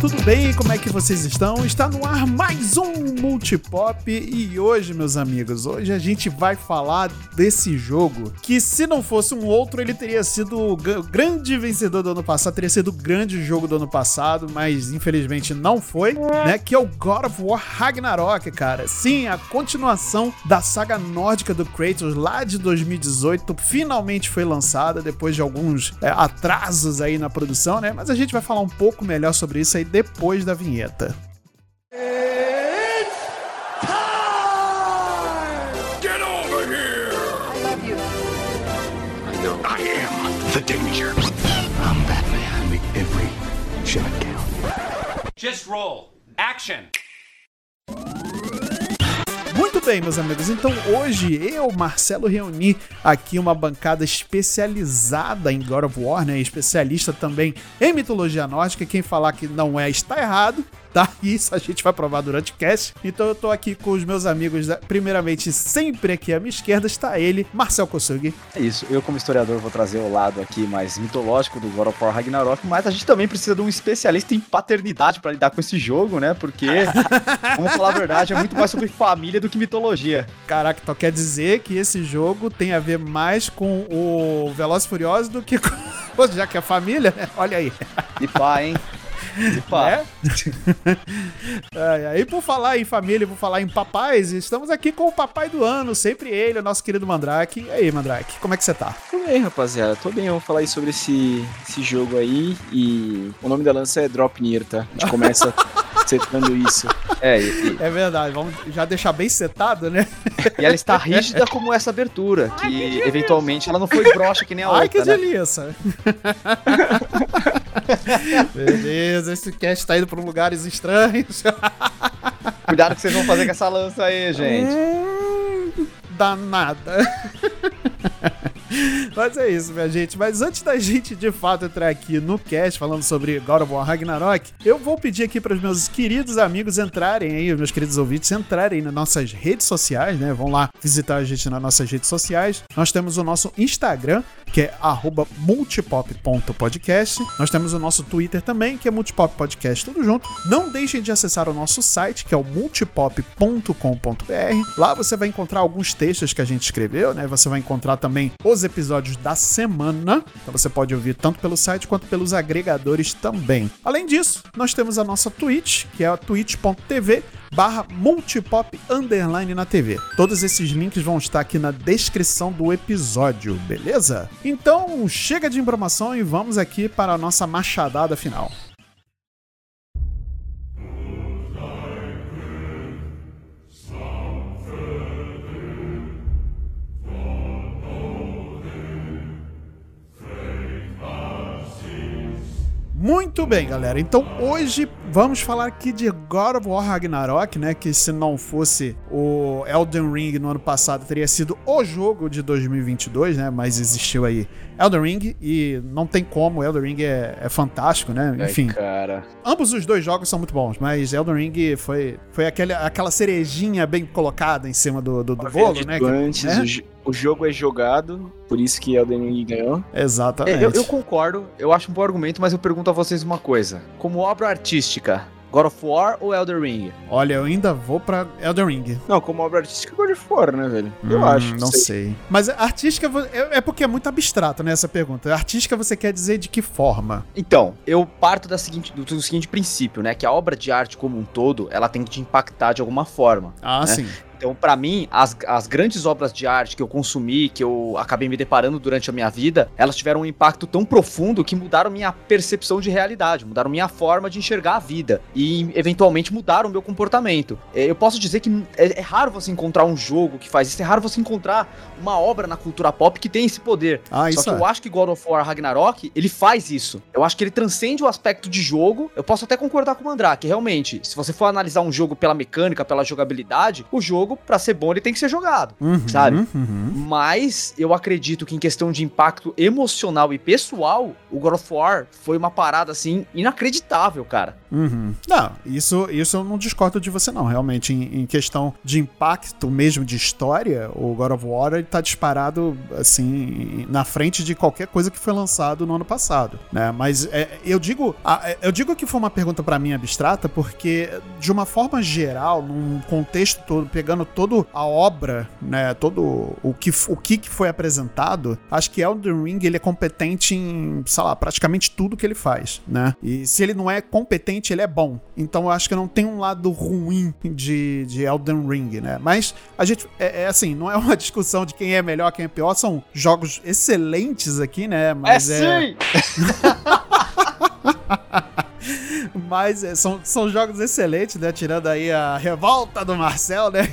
tudo bem? Como é que vocês estão? Está no ar mais um Multipop e hoje, meus amigos, hoje a gente vai falar desse jogo que se não fosse um outro, ele teria sido o grande vencedor do ano passado, teria sido o grande jogo do ano passado, mas infelizmente não foi, né? Que é o God of War Ragnarok, cara. Sim, a continuação da saga nórdica do Kratos lá de 2018 finalmente foi lançada depois de alguns é, atrasos aí na produção, né? Mas a gente vai falar um pouco melhor sobre isso aí depois da vinheta. Just roll. Action. Muito bem, meus amigos. Então hoje eu, Marcelo, reuni aqui uma bancada especializada em God of War, né? Especialista também em mitologia nórdica. Quem falar que não é está errado tá? Isso a gente vai provar durante o cast. Então eu tô aqui com os meus amigos, primeiramente, sempre aqui à minha esquerda está ele, Marcel Kosugi. É isso, eu como historiador vou trazer o lado aqui mais mitológico do God of War Ragnarok, mas a gente também precisa de um especialista em paternidade para lidar com esse jogo, né? Porque, vamos falar a verdade, é muito mais sobre família do que mitologia. Caraca, então quer dizer que esse jogo tem a ver mais com o Velozes Furiosos do que com... Já que é família, né? Olha aí. E pá, hein? Né? é, aí, por falar em família, por falar em papais, estamos aqui com o papai do ano, sempre ele, o nosso querido Mandrake. E aí, Mandrake, como é que você tá? Tô bem, rapaziada. Tô bem, vamos falar aí sobre esse, esse jogo aí. E o nome da lança é Drop Near, tá? A gente começa setando isso. É, e, é verdade, vamos já deixar bem setado, né? E ela está rígida como essa abertura, que, Ai, que eventualmente ela não foi broxa que nem a Ai, outra. Ai, que né? Beleza, esse cast tá indo pra lugares estranhos. Cuidado que vocês vão fazer com essa lança aí, gente. Hum, danada. Mas é isso, minha gente. Mas antes da gente de fato entrar aqui no cast falando sobre God of War Ragnarok, eu vou pedir aqui para os meus queridos amigos entrarem aí, meus queridos ouvintes, entrarem nas nossas redes sociais, né? Vão lá visitar a gente nas nossas redes sociais. Nós temos o nosso Instagram, que é multipop.podcast. Nós temos o nosso Twitter também, que é multipop podcast, tudo junto. Não deixem de acessar o nosso site, que é o multipop.com.br. Lá você vai encontrar alguns textos que a gente escreveu, né? Você vai encontrar também os os episódios da semana. Então você pode ouvir tanto pelo site quanto pelos agregadores também. Além disso, nós temos a nossa Twitch, que é a twitch.tv barra multipop underline na TV. Todos esses links vão estar aqui na descrição do episódio, beleza? Então chega de informação e vamos aqui para a nossa machadada final. Muito bem, galera. Então hoje vamos falar aqui de God of War Ragnarok, né? Que se não fosse o Elden Ring no ano passado, teria sido o jogo de 2022, né? Mas existiu aí Elden Ring e não tem como. Elden Ring é, é fantástico, né? Enfim. Ai, cara. Ambos os dois jogos são muito bons, mas Elden Ring foi, foi aquele, aquela cerejinha bem colocada em cima do, do, do bolo, né? Antes, né? O jogo é jogado, por isso que Elden Ring ganhou. Exatamente. É, eu, eu, concordo, eu acho um bom argumento, mas eu pergunto a vocês uma coisa. Como obra artística, God of War ou Elden Ring? Olha, eu ainda vou pra Elden Ring. Não, como obra artística, God of War, né, velho? Eu hum, acho. Não sei. sei. Mas artística é, é porque é muito abstrato, né, essa pergunta. Artística você quer dizer de que forma? Então, eu parto da seguinte, do, do seguinte princípio, né, que a obra de arte como um todo, ela tem que te impactar de alguma forma. Ah, né? sim. Então, para mim, as, as grandes obras de arte que eu consumi, que eu acabei me deparando durante a minha vida, elas tiveram um impacto tão profundo que mudaram minha percepção de realidade, mudaram minha forma de enxergar a vida e, eventualmente, mudaram o meu comportamento. É, eu posso dizer que é, é raro você encontrar um jogo que faz isso, é raro você encontrar uma obra na cultura pop que tem esse poder. Ah, Só que é. eu acho que God of War Ragnarok, ele faz isso. Eu acho que ele transcende o aspecto de jogo. Eu posso até concordar com o Mandrake, realmente. Se você for analisar um jogo pela mecânica, pela jogabilidade, o jogo jogo, para ser bom, ele tem que ser jogado, uhum, sabe? Uhum. Mas eu acredito que em questão de impacto emocional e pessoal, o God of War foi uma parada assim inacreditável, cara. Uhum. Não, isso, isso eu não discordo de você, não. Realmente, em, em, questão de impacto mesmo de história, o God of War ele tá disparado assim na frente de qualquer coisa que foi lançado no ano passado, né? Mas é, eu digo, é, eu digo que foi uma pergunta para mim abstrata porque de uma forma geral, num contexto todo, pegando toda a obra, né, todo o que o que foi apresentado, acho que Elden Ring ele é competente em, sei lá, praticamente tudo que ele faz, né? E se ele não é competente, ele é bom. Então eu acho que não tem um lado ruim de, de Elden Ring, né? Mas a gente é, é assim, não é uma discussão de quem é melhor, quem é pior, são jogos excelentes aqui, né? Mas é, é... sim. Mas é, são, são jogos excelentes, né? Tirando aí a revolta do Marcel, né?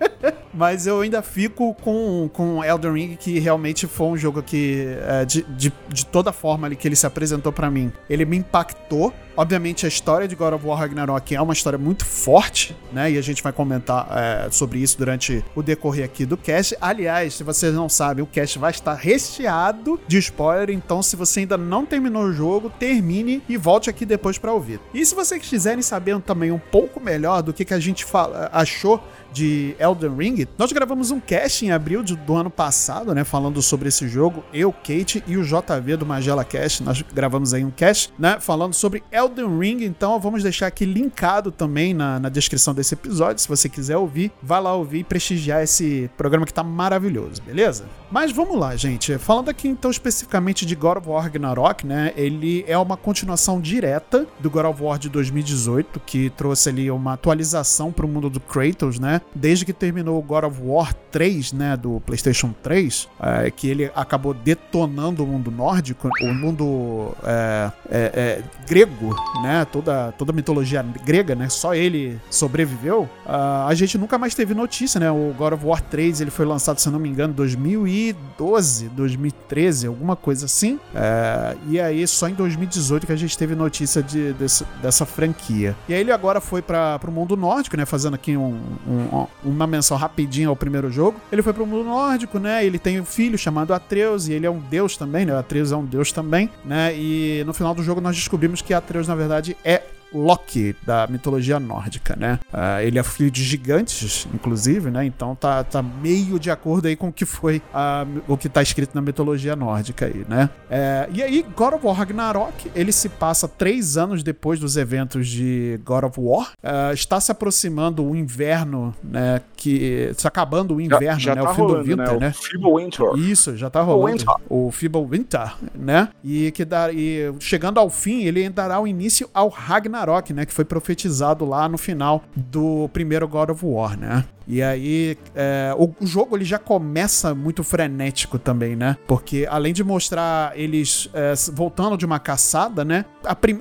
Mas eu ainda fico com, com Elden Ring, que realmente foi um jogo que, é, de, de, de, toda forma ali que ele se apresentou para mim, ele me impactou. Obviamente, a história de God of War Ragnarok é uma história muito forte, né? E a gente vai comentar é, sobre isso durante o decorrer aqui do cast. Aliás, se vocês não sabem, o cast vai estar recheado de spoiler, então se você ainda não terminou o jogo, termine e volte aqui depois para ouvir. E se vocês quiserem saber também um pouco melhor do que, que a gente achou de Elden Ring, nós gravamos um cast em abril de, do ano passado, né, falando sobre esse jogo, eu, Kate e o JV do Magela Cast, nós gravamos aí um cast, né, falando sobre Elden Ring, então vamos deixar aqui linkado também na, na descrição desse episódio, se você quiser ouvir, vai lá ouvir e prestigiar esse programa que tá maravilhoso, beleza? Mas vamos lá, gente, falando aqui então especificamente de God of War Ragnarok, né, ele é uma continuação direta do God of War de 2018, que trouxe ali uma atualização para o mundo do Kratos, né, Desde que terminou o God of War 3, né, do PlayStation 3, é, que ele acabou detonando o mundo nórdico, o mundo é, é, é, grego, né, toda, toda a mitologia grega, né, só ele sobreviveu, uh, a gente nunca mais teve notícia, né, o God of War 3 ele foi lançado, se não me engano, em 2012, 2013, alguma coisa assim, é, e aí só em 2018 que a gente teve notícia de, desse, dessa franquia. E aí ele agora foi para o mundo nórdico, né, fazendo aqui um, um uma menção rapidinha ao primeiro jogo. Ele foi pro mundo nórdico, né? Ele tem um filho chamado Atreus e ele é um deus também, né? Atreus é um deus também, né? E no final do jogo nós descobrimos que Atreus, na verdade, é Loki, da mitologia nórdica, né? Uh, ele é filho de gigantes, inclusive, né? Então tá, tá meio de acordo aí com o que foi uh, o que tá escrito na mitologia nórdica aí, né? Uh, e aí, God of War Ragnarok, ele se passa três anos depois dos eventos de God of War. É, está se aproximando o inverno, né? Que está acabando o inverno, já, já né? Tá o fim rolando, do Winter, né? né? O Feeble Winter. Isso, já tá rolando. O Feeble Winter, né? E que dá, e chegando ao fim, ele dará o início ao Ragnarok Ragnarok, né? Que foi profetizado lá no final do primeiro God of War, né? E aí, é, o, o, jogo ele já começa muito frenético também, né? Porque além de mostrar eles é, voltando de uma caçada, né?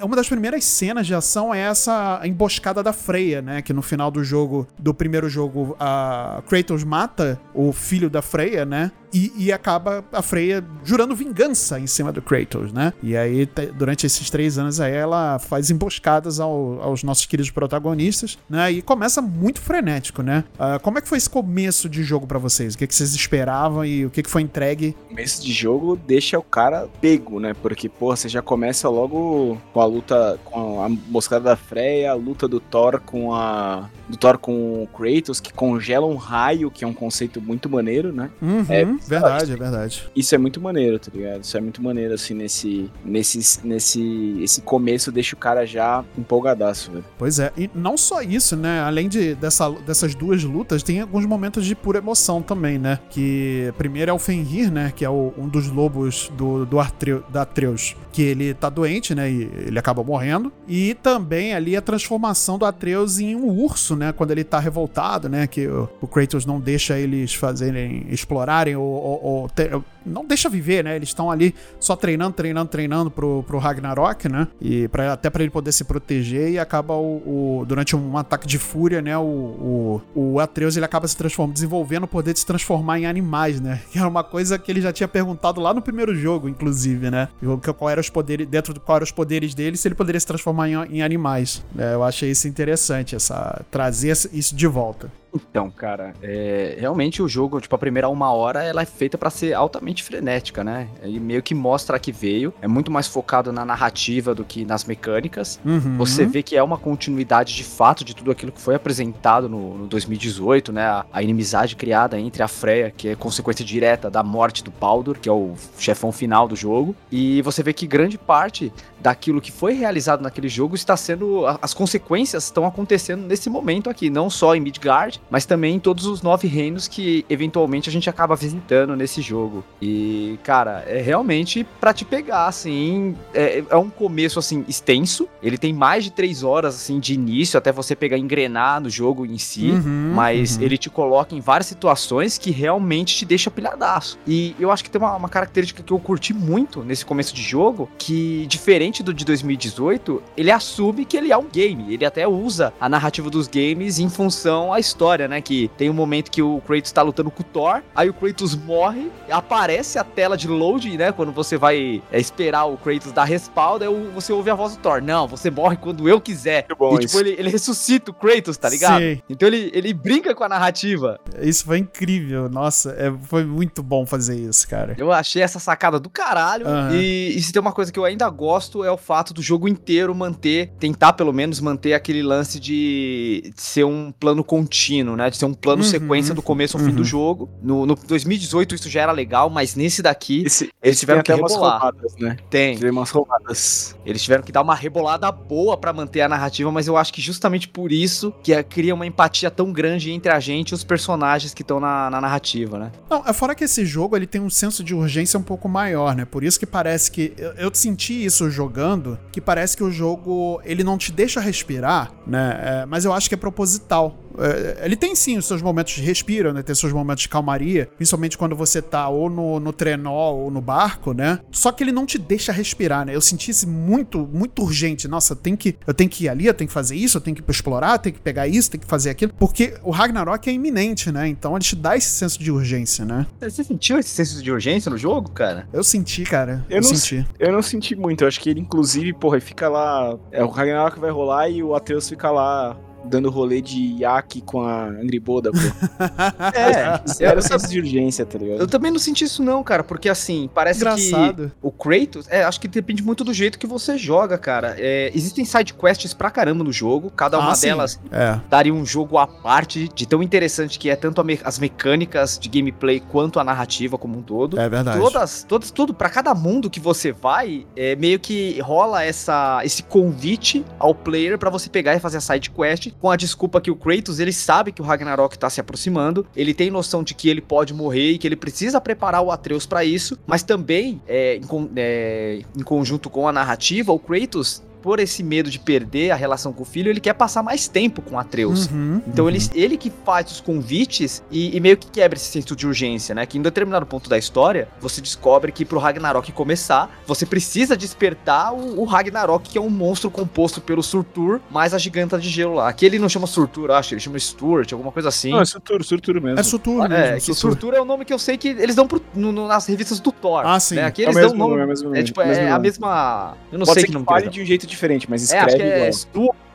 uma das primeiras cenas de ação é essa emboscada da Freya, né? Que no final do jogo, do primeiro jogo, a Kratos mata o filho da Freya, né? E, e, acaba a Freya jurando vingança em cima do Kratos, né? E aí, durante esses três anos aí, ela faz emboscadas ao, aos nossos queridos protagonistas, né? E começa muito frenético, né? Uh, como é que foi esse começo de jogo para vocês? O que, que vocês esperavam e o que, que foi entregue? Começo de jogo deixa o cara pego, né? Porque, porra, você já começa logo com a luta, com a moscada da Freya, a luta do Thor com a. Do Thor com o Kratos, que congela um raio, que é um conceito muito maneiro, né? Uhum, é, verdade, é verdade. Isso é muito maneiro, tá ligado? Isso é muito maneiro, assim, nesse. Nesse. Nesse. Esse começo deixa o cara já empolgadaço, velho. Pois é, e não só isso, né? Além de, dessa, dessas duas lutas lutas tem alguns momentos de pura emoção também, né? Que primeiro é o Fenrir, né? Que é o, um dos lobos do, do Artreu, da Atreus, que ele tá doente, né? E ele acaba morrendo. E também ali a transformação do Atreus em um urso, né? Quando ele tá revoltado, né? Que o, o Kratos não deixa eles fazerem, explorarem ou, ou, ou não deixa viver, né? Eles estão ali só treinando, treinando, treinando pro, pro Ragnarok, né? E pra, até para ele poder se proteger e acaba o, o, durante um ataque de fúria, né? O, o, o Atreus ele acaba se transformando, desenvolvendo o poder de se transformar em animais, né? Que era uma coisa que ele já tinha perguntado lá no primeiro jogo, inclusive, né? Qual eram os poderes, dentro do qual eram os poderes dele, se ele poderia se transformar em, em animais. É, eu achei isso interessante, essa trazer isso de volta. Então, cara, é, realmente o jogo, tipo, a primeira uma hora, ela é feita para ser altamente frenética, né? E meio que mostra a que veio. É muito mais focado na narrativa do que nas mecânicas. Uhum. Você vê que é uma continuidade de fato de tudo aquilo que foi apresentado no, no 2018, né? A, a, inimizade criada entre a Freya, que é consequência direta da morte do Baldur, que é o chefão final do jogo. E você vê que grande parte daquilo que foi realizado naquele jogo está sendo. As consequências estão acontecendo nesse momento aqui, não só em Midgard, mas também em todos os nove reinos que eventualmente a gente acaba visitando nesse jogo. E, cara, é realmente para te pegar, assim. É, é, um começo, assim, extenso. Ele tem mais de três horas, assim, de início, até você pegar engrenar no jogo em si. Uhum, mas uhum. ele te coloca em várias situações que realmente te deixa pilhadaço. E eu acho que tem uma, uma característica que eu curti muito nesse começo de jogo, que diferente do de 2018, ele assume que ele é um game. Ele até usa a narrativa dos games em função à história, né? Que tem um momento que o Kratos tá lutando com o Thor, aí o Kratos morre, aparece a tela de load, né? Quando você vai é, esperar o Kratos dar respaldo, aí você ouve a voz do Thor. Não, você morre quando eu quiser. Que bom e tipo, ele, ele, ressuscita o Kratos, tá ligado? Sim. Então ele, ele brinca com a narrativa. Isso foi incrível. Nossa, é, foi muito bom fazer isso, cara. Eu achei essa sacada do caralho. Uhum. E, e se tem uma coisa que eu ainda gosto é o fato do jogo inteiro manter, tentar pelo menos manter aquele lance de ser um plano contínuo, né? De ser um plano Uhum, sequência do começo ao fim uhum. do jogo. No, no 2018 isso já era legal, mas nesse daqui Esse, eles tiveram tem que rebolar. roubadas, né? tem. Tem umas roubadas. Eles tiveram que dar uma rebolada boa pra manter a narrativa, mas eu acho que justamente por isso que é- cria uma empatia tão grande entre a gente e os personagens que estão na, na narrativa, né? Não, é fora que esse jogo ele tem um senso de urgência um pouco maior, né? Por isso que parece que eu, eu senti isso jogando, que parece que o jogo ele não te deixa respirar, né? É, mas eu acho que é proposital. É, ele tem sim os seus momentos de respiro, né? Tem seus momentos de calmaria, principalmente quando você tá ou no, no trenó ou no barco, né? Só que ele não te deixa respirar, né? Eu senti isso muito, muito urgente. Nossa, tem que, eu tenho que ir ali, eu tenho que fazer isso, eu tenho que explorar, eu tenho que pegar isso, tenho que fazer aquilo. Porque o Ragnarok é iminente, né? Então ele te dá esse senso de urgência, né? Você sentiu esse senso de urgência no jogo, cara? Eu senti, cara. Eu, Eu não senti. Eu não senti muito, eu acho que ele, inclusive, porra, fica lá. É o Ragnarok vai rolar e o Atreus fica lá dando rolê de Yak com a Angriboda, pô. É, Zero senso de urgência, tá ligado? Eu também não senti isso não, cara, porque assim, parece Engraçado. que o Kratos, é, acho que depende muito do jeito que você joga, cara. É, existem side quests pra caramba no jogo, cada uma Ah, sim. delas É. daria um jogo à parte de tão interessante que é tanto me- as mecânicas de gameplay quanto a narrativa como um todo. É verdade. Todas, todas, tudo, pra cada mundo que você vai, é meio que rola essa, esse convite ao player pra você pegar e fazer a side quest com a desculpa que o Kratos, ele sabe que o Ragnarok tá se aproximando, ele tem noção de que ele pode morrer e que ele precisa preparar o Atreus pra isso, mas também, é, em, é, em conjunto com a narrativa, o Kratos, por esse medo de perder a relação com o filho, ele quer passar mais tempo com Atreus. Uhum, Então uhum. ele, ele que faz os convites e, e meio que quebra esse senso de urgência, né? Que em determinado ponto da história, você descobre que pro Ragnarok começar, você precisa despertar o, o Ragnarok, que é um monstro composto pelo Surtur, mais a giganta de gelo lá. Aqui ele não chama Surtur, acho, ele chama Stuart, alguma coisa assim. Não, é Surturo, Surturo mesmo. É Sutur mesmo. É, que Sutur. Surtur é o nome que eu sei que eles dão pro- no- no- nas revistas do Thor. Ah, sim. Né? Aqui É o eles dão mesmo nome. nome, é É nome, tipo, é é a mesma. Eu não Pode sei ser que que nome fale que eles de um jeito diferente, mas dão. É, acho escreve que é igual.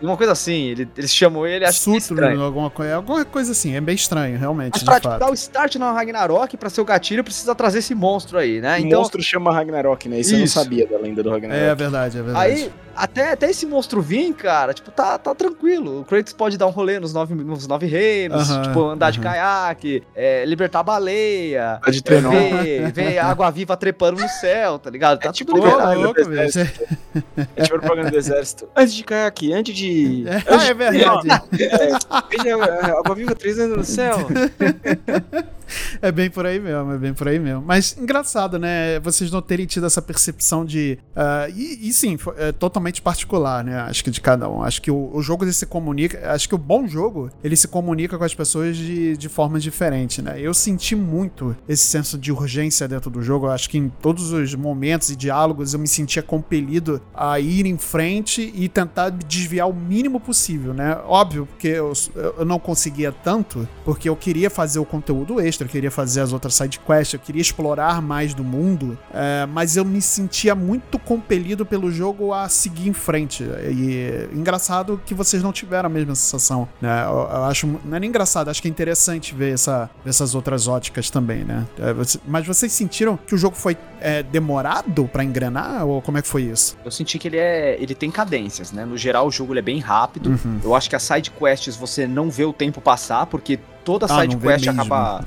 Uma coisa assim. Ele- eles chamam ele, acho que é alguma coisa, alguma coisa assim. É bem estranho, realmente, Mas de pra fato. dar o start no Ragnarok, pra ser o gatilho, precisa trazer esse monstro aí, né? O Então, monstro chama Ragnarok, né? Isso, eu não sabia da lenda do Ragnarok. É verdade, é verdade. aí, até, até esse monstro vir, cara, tipo, tá, tá tranquilo. O Kratos pode dar um rolê nos nove, nos nove reinos, Aham, tipo, andar de aham. caiaque, é, libertar a baleia, Tá de trenó. ver, ver a água viva trepando no céu, tá ligado? Tá É tipo tudo liberado. louco, exército. É tipo propaganda do exército. Antes de cair aqui, antes de. É, antes é verdade. Veja a viva três anos no céu. É bem por aí mesmo, é bem por aí mesmo. Mas engraçado, né? Vocês não terem tido essa percepção de. ah, e, e sim, é totalmente particular, né? Acho que de cada um. Acho que o, o jogo se comunica. Acho que o bom jogo ele se comunica com as pessoas de, de diferente, né? Eu senti muito esse senso de urgência dentro do jogo. Acho que em todos os momentos e diálogos eu me sentia compelido a ir em frente e tentar desviar o mínimo possível, né? Óbvio, porque eu, eu não conseguia tanto, porque eu queria fazer o conteúdo extra, eu queria fazer as outras side quests, eu queria explorar mais do mundo, é, mas eu me sentia muito compelido pelo jogo a seguir em frente. E engraçado que vocês não tiveram a mesma sensação, né? Eu, eu acho, não é nem engraçado, acho que é interessante ver essa, essas outras óticas também, né? É, você, mas vocês sentiram que o jogo foi é, demorado para engrenar ou como é que foi isso? Eu senti que ele é, ele tem cadências, né? No geral o jogo é bem rápido. Uhum. Eu acho que as side quests você não vê o tempo passar porque toda ah, side quest acaba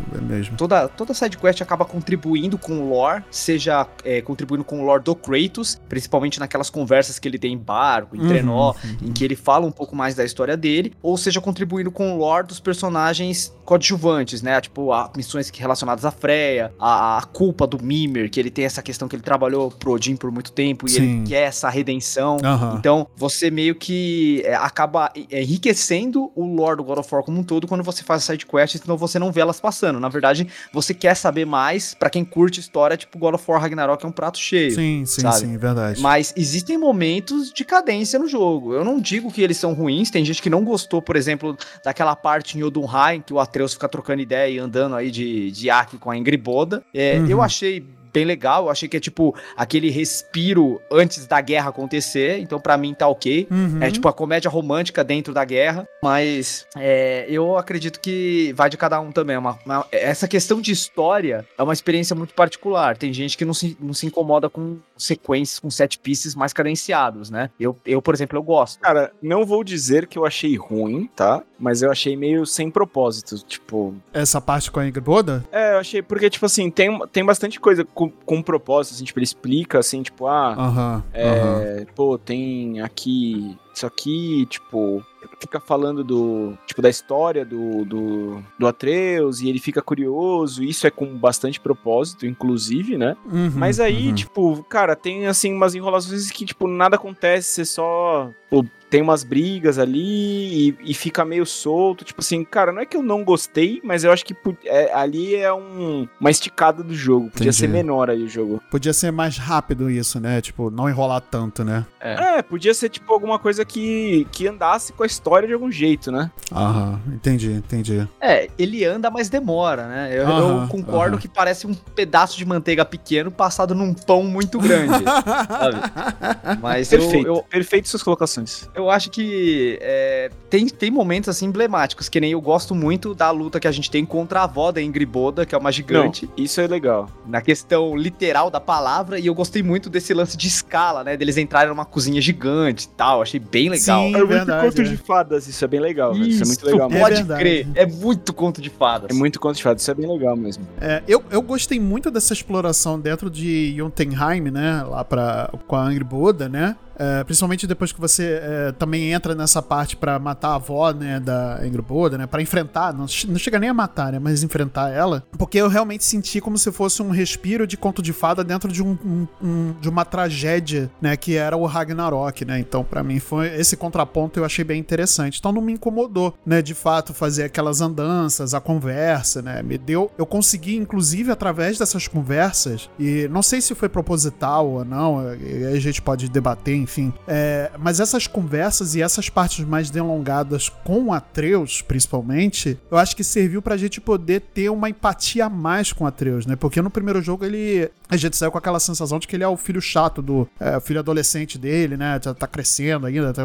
toda toda side quest acaba contribuindo com o lore, seja é, contribuindo com o lore do Kratos, principalmente naquelas conversas que ele tem em barco, em uhum, trenó, uhum. em que ele fala um pouco mais da história dele, ou seja contribuindo com o lore dos personagens coadjuvantes, né? Tipo, a, missões relacionadas à Freya, a, a, culpa do Mimir, que ele tem essa questão que ele trabalhou pro Odin por muito tempo e Sim. ele quer essa redenção. Uhum. Então, você meio que é, acaba enriquecendo o lore do God of War como um todo quando você faz side quests, senão você não vê elas passando. Na verdade, você quer saber mais, para quem curte história, tipo God of War Ragnarok é um prato cheio. Sim, sim, sabe? sim, verdade. Mas existem momentos de cadência no jogo. Eu não digo que eles são ruins, tem gente que não gostou, por exemplo, daquela parte em Yodunheim, que o Atreus fica trocando ideia e andando aí de, de Aki com a Ingrid Boda. É, uhum. Eu achei bem legal. Eu achei que é tipo aquele respiro antes da guerra acontecer. Então, para mim, tá ok. Uhum. É tipo a comédia romântica dentro da guerra. Mas é, eu acredito que vai de cada um também. É uma, uma, essa questão de história é uma experiência muito particular. Tem gente que não se, não se incomoda com sequências, com set pieces mais cadenciados, né? Eu, eu, por exemplo, eu gosto. Cara, não vou dizer que eu achei ruim, tá? Mas eu achei meio sem propósito, tipo... Essa parte com a Ingrid Boda? É, eu achei, porque, tipo assim, tem, tem bastante coisa com, com propósito, assim, tipo, ele explica, assim, tipo, ah, uh -huh, é, uh -huh. pô, tem aqui isso aqui, tipo, fica falando do, tipo, da história do, do, do Atreus e ele fica curioso, isso é com bastante propósito, inclusive, né? Uhum, Mas aí, uhum. tipo, cara, tem, assim, umas enrolações que, tipo, nada acontece, você só, pô, tem umas brigas ali e, e, fica meio solto. Tipo assim, cara, não é que eu não gostei, mas eu acho que é, ali é um, uma esticada do jogo. Podia Entendi. ser menor aí o jogo. Podia ser mais rápido isso, né? Tipo, não enrolar tanto, né? É, é podia ser tipo alguma coisa que, que andasse com a história de algum jeito, né? Aham, entendi, entendi. É, ele anda, mas demora, né? Eu, aham, eu concordo aham. que parece um pedaço de manteiga pequeno passado num pão muito grande. sabe? Mas perfeito, eu, eu, perfeito suas colocações. Eu eu acho que é, tem, tem momentos assim emblemáticos, que nem eu gosto muito da luta que a gente tem contra a avó da Ingrid Boda, que é uma gigante. Não, isso é legal. Na questão literal da palavra, e eu gostei muito desse lance de escala, né? Deles entrarem numa cozinha gigante e tal. Achei bem legal. Sim, é muito verdade, conto é. de fadas, isso é bem legal. Isso, isso é muito legal. Pode é crer, é muito conto de fadas. É muito conto de fadas, isso é bem legal mesmo. É, eu, eu gostei muito dessa exploração dentro de Jotunheim, né? Lá pra, com a Ingrid Boda, né? É, principalmente depois que você é, também entra nessa parte para matar a avó, né, da Ingrid né, para enfrentar, não, não chega nem a matar, né, mas enfrentar ela, porque eu realmente senti como se fosse um respiro de conto de fada dentro de, um, um, um de uma tragédia, né, que era o Ragnarok, né, então para mim foi esse contraponto eu achei bem interessante, então não me incomodou, né, de fato fazer aquelas andanças, a conversa, né, me deu, eu consegui inclusive através dessas conversas, e não sei se foi proposital ou não, aí a gente pode debater, enfim. É, mas essas conversas e essas partes mais delongadas com Atreus, principalmente, eu acho que serviu pra gente poder ter uma empatia a mais com Atreus, né? Porque no primeiro jogo ele. A gente saiu com aquela sensação de que ele é o filho chato do. É, filho adolescente dele, né? Já tá crescendo ainda, tá,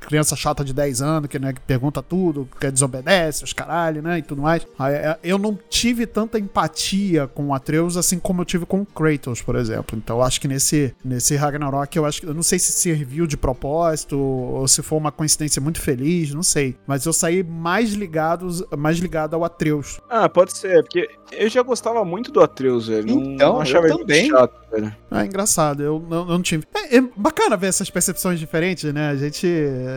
criança chata de 10 anos, que, né, que pergunta tudo, que desobedece, os caralho, né? E tudo mais. É, eu não tive tanta empatia com o Atreus assim como eu tive com o Kratos, por exemplo. Então eu acho que nesse, nesse Ragnarok, eu acho que. Eu não sei se se serviu de propósito ou se foi uma coincidência muito feliz, não sei. Mas eu saí mais ligado, mais ligado ao Atreus. Ah, pode ser, porque eu já gostava muito do Atreus, velho. Então, não achava eu também. chato, velho. É engraçado, eu não, não tive. É, é, bacana ver essas percepções diferentes, né? A gente,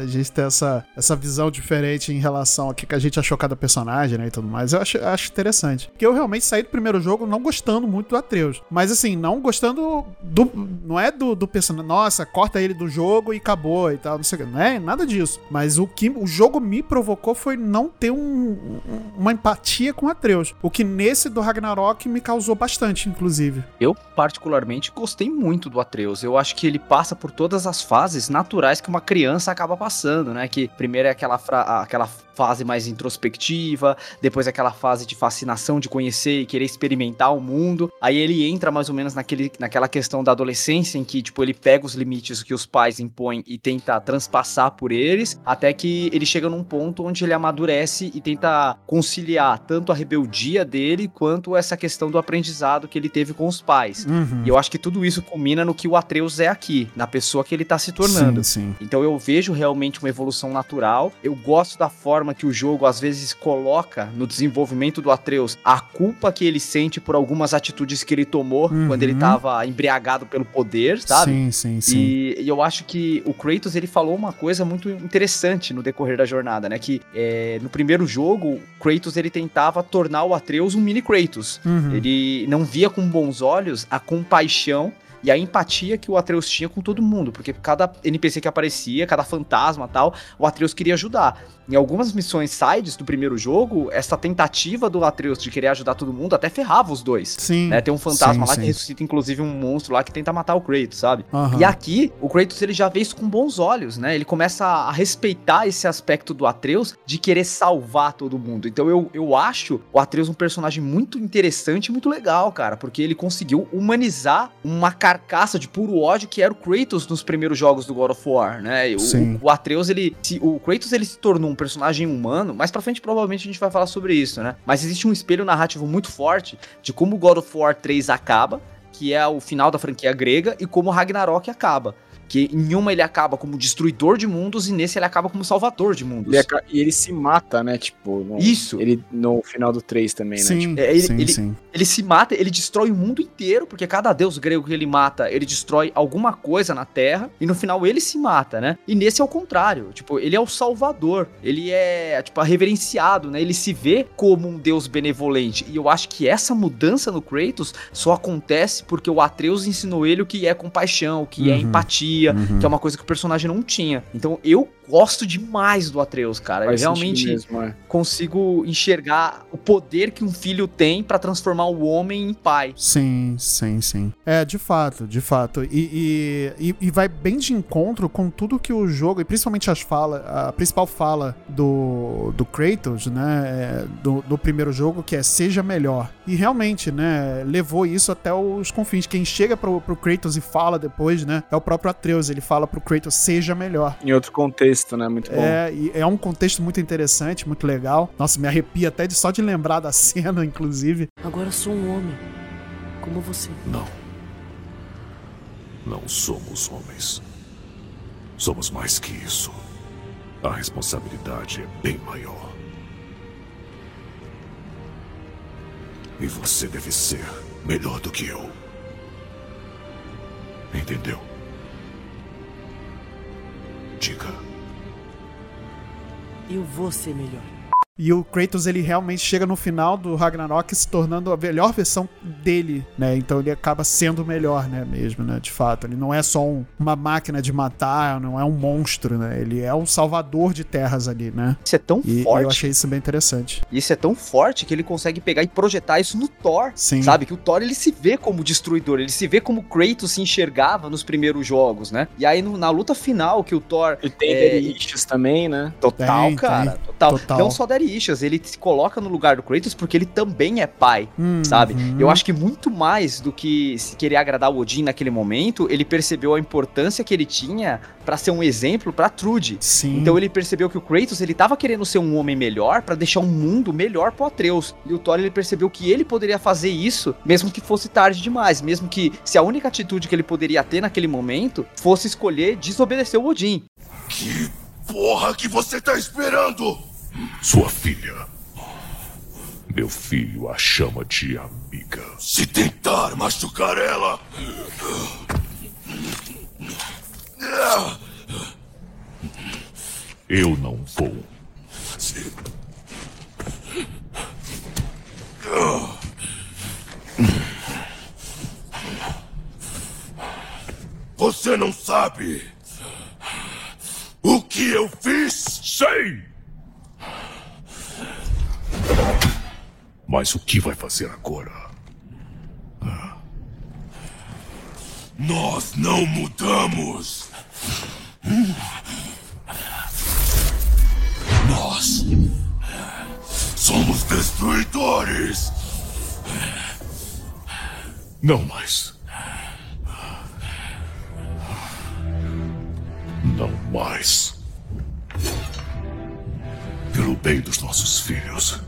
a gente tem essa, essa visão diferente em relação ao que a gente achou cada personagem, né? E tudo mais. Eu acho, acho interessante. Porque eu realmente saí do primeiro jogo não gostando muito do Atreus. Mas assim, não gostando do. Não é do, do personagem. Nossa, corta ele do jogo e acabou e tal, não sei o que. Não é nada disso. Mas o que o jogo me provocou foi não ter um, uma empatia com Atreus. O que nesse do Ragnarok me causou bastante, inclusive. Eu, particularmente, gostei muito do Atreus. Eu acho que ele passa por todas as fases naturais que uma criança acaba passando, né? Que primeiro é aquela, aquela fase mais introspectiva, depois aquela fase de fascinação de conhecer e querer experimentar o mundo. Aí ele entra mais ou menos naquele, naquela questão da adolescência em que, tipo, ele pega os limites que os pais impõem e tenta transpassar por eles, até que ele chega num ponto onde ele amadurece e tenta conciliar tanto a rebeldia dele quanto essa questão do aprendizado que ele teve com os pais. Uhum. E eu acho que tudo isso culmina no que o Atreus é aqui, na pessoa que ele tá se tornando. Sim, sim. Então eu vejo realmente uma evolução natural. Eu gosto da forma forma que o jogo às vezes coloca no desenvolvimento do Atreus a culpa que ele sente por algumas atitudes que ele tomou uhum. quando ele tava embriagado pelo poder, sabe? Sim, sim, sim. E, e, eu acho que o Kratos ele falou uma coisa muito interessante no decorrer da jornada, né? Que é, no primeiro jogo, Kratos ele tentava tornar o Atreus um mini Kratos. Uhum. Ele não via com bons olhos a compaixão e a empatia que o Atreus tinha com todo mundo, porque cada NPC que aparecia, cada fantasma tal, o Atreus queria ajudar. Em algumas missões sides do primeiro jogo, essa tentativa do Atreus de querer ajudar todo mundo até ferrava os dois. Sim. Né? Tem um fantasma sim, lá sim. que ressuscita, inclusive, um monstro lá que tenta matar o Kratos, sabe? Uhum. E aqui, o Kratos ele já vê isso com bons olhos, né? Ele começa a respeitar esse aspecto do Atreus de querer salvar todo mundo. Então eu, eu acho o Atreus um personagem muito interessante e muito legal, cara, porque ele conseguiu humanizar uma característica carcaça de puro ódio que era o Kratos nos primeiros jogos do God of War, né? O, o, Atreus, ele. Se, o Kratos ele se tornou um personagem humano, mais pra frente provavelmente a gente vai falar sobre isso, né? Mas existe um espelho narrativo muito forte de como o God of War 3 acaba, que é o final da franquia grega, e como Ragnarok acaba. Que em uma ele acaba como destruidor de mundos e nesse ele acaba como salvador de mundos. Ele e ele se mata, né? Tipo, no, Isso. Ele no final do 3 também, sim, né? Tipo, é, ele, sim, ele, sim. ele se mata, ele destrói o mundo inteiro, porque cada deus grego que ele mata, ele destrói alguma coisa na Terra, e no final ele se mata, né? E nesse é o contrário. Tipo, ele é o salvador. Ele é, tipo, reverenciado, né? Ele se vê como um deus benevolente. E eu acho que essa mudança no Kratos só acontece porque o Atreus ensinou ele o que é compaixão, o que é uhum, é empatia, uhum. que é uma coisa que o personagem não tinha. Então eu gosto demais do Atreus, cara. Faz eu realmente mesmo, é. consigo enxergar o poder que um filho tem para transformar o homem em pai. Sim, sim, sim. É, de fato, de fato. E, e, e vai bem de encontro com tudo que o jogo, e principalmente as falas, a principal fala do, do Kratos, né, é, do, do primeiro jogo, que é seja melhor. E realmente, né, levou isso até os confins. Quem chega pro, pro Kratos e fala depois, né, é o próprio Atreus. Ele fala pro Kratos, seja melhor. Em outro contexto, né, muito bom. É, e é um contexto muito interessante, muito legal. Nossa, me arrepia até de só de lembrar da cena, inclusive. Agora sou um homem, como você. Não. Não somos homens. Somos mais que isso. A responsabilidade é bem maior. E você deve ser melhor do que eu. Entendeu? Eu vou ser melhor. E o Kratos, ele realmente chega no final do Ragnarok se tornando a melhor versão dele, né? Então ele acaba sendo melhor, né? Mesmo, né? De fato. Ele não é só um, uma máquina de matar, não é um monstro, né? Ele é um salvador de terras ali, né? Isso é tão e, forte. eu achei isso bem interessante. Isso é tão forte que ele consegue pegar e projetar isso no Thor. Sim. Sabe? Que o Thor, ele se vê como destruidor. Ele se vê como Kratos se enxergava nos primeiros jogos, né? E aí no, na luta final que o Thor... Ele tem é... também, né? Total, tem, cara. Tem. Total. Total. Não só Daddy ele se coloca no lugar do Kratos porque ele também é pai, uhum. sabe? Eu acho que muito mais do que se querer agradar o Odin naquele momento, ele percebeu a importância que ele tinha para ser um exemplo para Trude. Sim. Então ele percebeu que o Kratos ele tava querendo ser um homem melhor para deixar um mundo melhor pro Atreus. E o Thor ele percebeu que ele poderia fazer isso, mesmo que fosse tarde demais, mesmo que se a única atitude que ele poderia ter naquele momento fosse escolher desobedecer o Odin. Que porra que você tá esperando? Sua filha. Meu filho a chama de amiga. Se tentar machucar ela. Eu não vou. Você não sabe o que eu fiz? Sei! Mas o que vai fazer agora? Ah. Nós não mudamos! Nós somos destruidores! Não mais. Não mais. Pelo bem dos nossos filhos,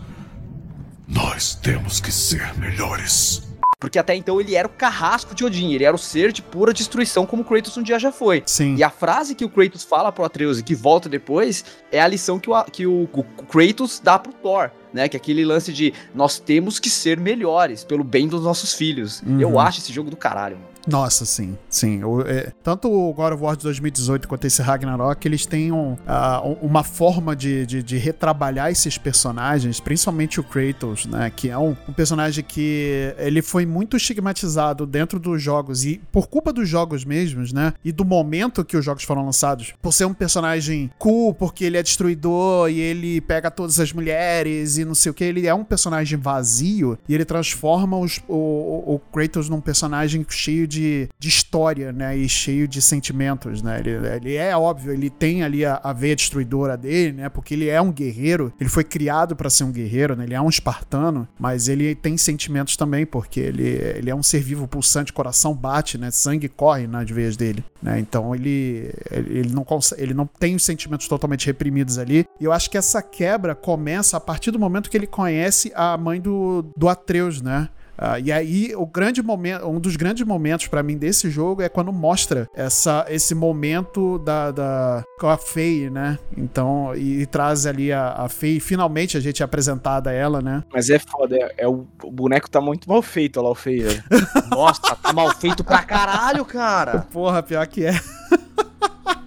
temos que ser melhores. Porque até então ele era o carrasco de Odin, ele era o ser de pura destruição, como Kratos um dia já foi. Sim. E a frase que o Kratos fala pro Atreus e que volta depois é a lição que o, que o, o Kratos dá pro Thor. Né, que é aquele lance de nós temos que ser melhores pelo bem dos nossos filhos. Uhum. Eu acho esse jogo do caralho, mano. Nossa, sim, sim. O, é, tanto o God of War de 2018 quanto esse Ragnarok, eles têm um, uh, uma forma de, de, de, retrabalhar esses personagens, principalmente o Kratos, né? Que é um, um, personagem que ele foi muito estigmatizado dentro dos jogos e por culpa dos jogos mesmos, né? E do momento que os jogos foram lançados, por ser um personagem cool, porque ele é destruidor e ele pega todas as mulheres e não sei o que, ele é um personagem vazio e ele transforma os, o, o, o Kratos num personagem cheio de de, de história, né? E cheio de sentimentos, né? Ele, ele é óbvio, ele tem ali a, a veia destruidora dele, né? Porque ele é um guerreiro, ele foi criado para ser um guerreiro, né? Ele é um espartano, mas ele tem sentimentos também, porque ele, ele é um ser vivo pulsante, coração bate, né? Sangue corre nas veias dele, né? Então ele, ele, não ele não tem os sentimentos totalmente reprimidos ali. E eu acho que essa quebra começa a partir do momento que ele conhece a mãe do, do Atreus, né? Uh, e aí, o grande momento, um dos grandes momentos para mim desse jogo é quando mostra essa, esse momento da, da com a Faye, né? Então, e, e traz ali a, a Faye, finalmente a gente é apresentada a ela, né? Mas é foda, é, é o, o, boneco tá muito mal feito, olha lá o Faye. Nossa, tá mal feito pra caralho, cara. Porra, pior que é.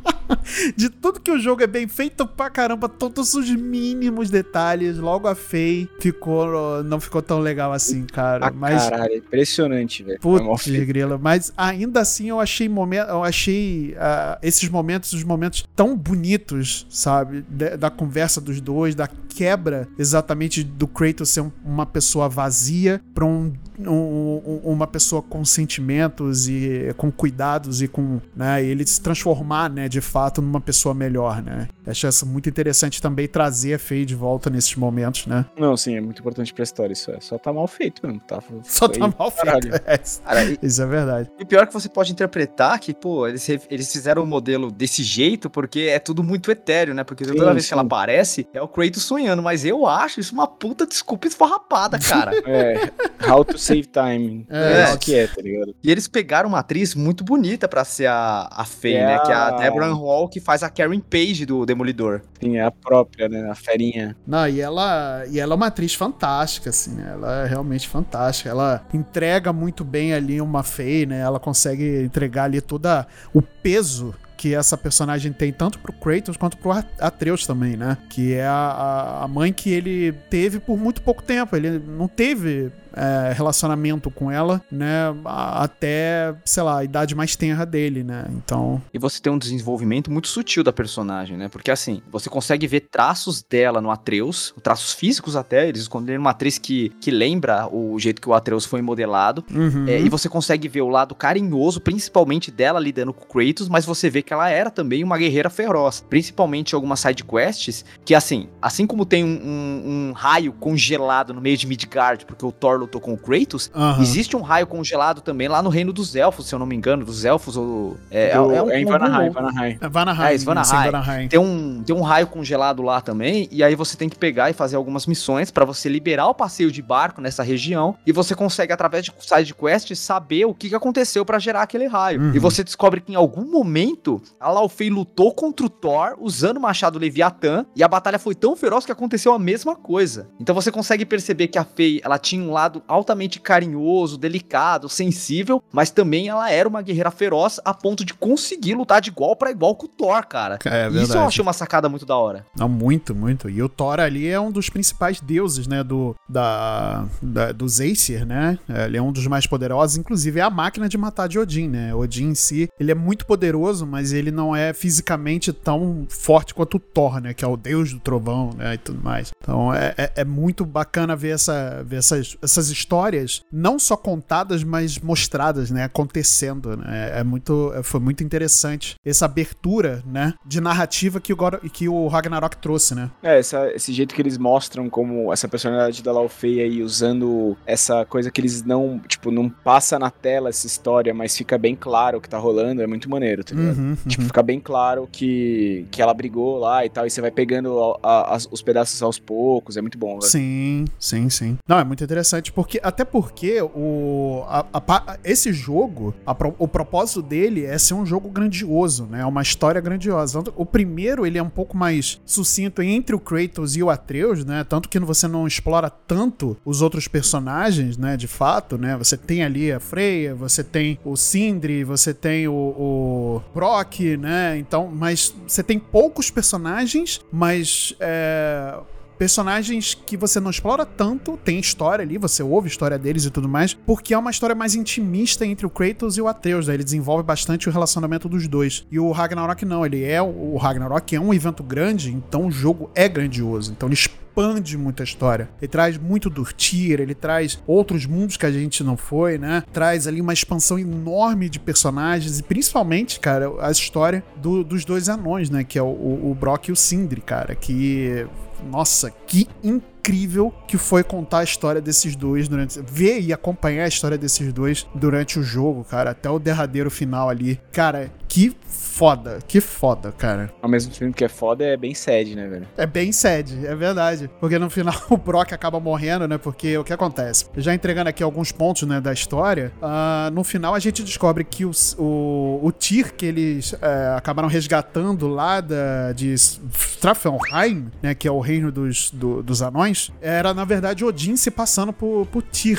de tudo que o jogo é bem feito pra caramba, todos os mínimos detalhes. Logo a Fei ficou, não ficou tão legal assim, cara. Ah, mas caralho, impressionante, velho. Putz, grila. Mas ainda assim eu achei momento, eu achei uh, esses momentos, os momentos tão bonitos, sabe? De, da conversa dos dois, da quebra exatamente do Kratos ser um, uma pessoa vazia pra um, um, uma pessoa com sentimentos e com cuidados e com, né, ele se transformar, né, de fato numa pessoa melhor, né? Acho isso muito interessante também trazer a Faye de volta nesses momentos, né? Não, sim, é muito importante pra história isso. É. Só tá mal feito mesmo. Tá, Só tá mal feito. É. Cara, isso é verdade. E pior que você pode interpretar que, pô, eles, eles fizeram o um modelo desse jeito porque é tudo muito etéreo, né? Porque toda sim, vez sim. que ela aparece, é o Kratos sonhando. Mas eu acho isso uma puta desculpa esfarrapada, cara. é. How to save time. É, é isso que é, tá ligado? E eles pegaram uma atriz muito bonita pra ser a, a Faye, é né? Que é a Deborah Hall, que faz a Karen Page do Demolidor. Sim, é a própria, né? A ferinha. Não, e ela, e ela é uma atriz fantástica, assim, né? Ela é realmente fantástica. Ela entrega muito bem ali uma Faye, né? Ela consegue entregar ali toda o peso que essa personagem tem tanto pro Kratos quanto pro Atreus também, né? Que é a, a mãe que ele teve por muito pouco tempo. Ele não teve é, relacionamento com ela, né? Até, sei lá, a idade mais tenra dele, né? Então. E você tem um desenvolvimento muito sutil da personagem, né? Porque assim, você consegue ver traços dela no Atreus, traços físicos até, eles esconderam uma atriz que, que lembra o jeito que o Atreus foi modelado. Uhum. É, e você consegue ver o lado carinhoso, principalmente dela lidando com o Kratos, mas você vê que ela era também uma guerreira feroz. Principalmente algumas side quests, que assim, assim como tem um, um, um raio congelado no meio de Midgard, porque o Thor lutou com o Kratos, uhum. existe um raio congelado também lá no reino dos elfos, se eu não me engano, dos elfos ou... É, Do, é, um, é em Vanaheim, Vanaheim. É Vanaheim, é, Vanaheim. Vanaheim. Tem, um, tem um raio congelado lá também, e aí você tem que pegar e fazer algumas missões para você liberar o passeio de barco nessa região, e você consegue, através de side quest, saber o que, que aconteceu para gerar aquele raio. Uhum. E você descobre que em algum momento a Laufey lutou contra o Thor usando o machado Leviatã, e a batalha foi tão feroz que aconteceu a mesma coisa. Então você consegue perceber que a Fei, ela tinha um lado lado altamente carinhoso, delicado, sensível, mas também ela era uma guerreira feroz a ponto de conseguir lutar de igual para igual com o Thor, cara. É Isso eu achei uma sacada muito da hora. Não, muito, muito. E o Thor ali é um dos principais deuses, né, do, da, da, dos Aesir, né? Ele é um dos mais poderosos, inclusive é a máquina de matar de Odin, né? Odin em si, ele é muito poderoso, mas ele não é fisicamente tão forte quanto o Thor, né? Que é o deus do trovão, né? E tudo mais. Então é, é, é muito bacana ver, essa, ver essas, essas histórias, não só contadas, mas mostradas, né? Acontecendo, né? É muito, foi muito interessante essa abertura, né? De narrativa que o, God, que o Ragnarok trouxe, né? É, essa, esse jeito que eles mostram como essa personalidade da Laufey aí usando essa coisa que eles não, tipo, não passa na tela essa história, mas fica bem claro o que tá rolando, é muito maneiro, tá ligado? Uhum, Tipo, uhum. fica bem claro que, que ela brigou lá e tal, e você vai pegando a- a- os pedaços aos poucos, é muito bom, velho. Sim, sim, sim. Não, é muito interessante, porque até porque o, a- a esse jogo, a o propósito dele é ser um jogo grandioso, né? É uma história grandiosa. O primeiro, ele é um pouco mais sucinto entre o Kratos e o Atreus, né? Tanto que você não explora tanto os outros personagens, né? De fato, né? Você tem ali a Freya, você tem o Sindri, você tem o, o Brock, né? Então, mas você tem poucos personagens, mas é, personagens que você não explora tanto, tem história ali, você ouve a história deles e tudo mais, porque é uma história mais intimista entre o Kratos e o Atreus, né? ele desenvolve bastante o relacionamento dos dois. E o Ragnarok não, ele é o Ragnarok é um evento grande, então o jogo é grandioso, então ele expande muito a história. Ele traz muito do Tyr, ele traz outros mundos que a gente não foi, né? Traz ali uma expansão enorme de personagens e principalmente, cara, a história do- dos dois anões, né? Que é o, o Brock e o Sindri, cara, que nossa, que incrível que foi contar a história desses dois durante. Ver e acompanhar a história desses dois durante o jogo, cara, até o derradeiro final ali. Cara, que foda, que foda, cara. Ao mesmo tempo que é foda, é bem sad, né, velho? É bem sad, é verdade. Porque no final o Brock acaba morrendo, né? Porque o que acontece? Já entregando aqui alguns pontos, né, da história, ah, no final a gente descobre que o, o, o Tyr que eles eh, acabaram resgatando lá da, de Strafenheim, né, que é o reino dos, do- dos anões, era na verdade Odin se passando por, por Tyr.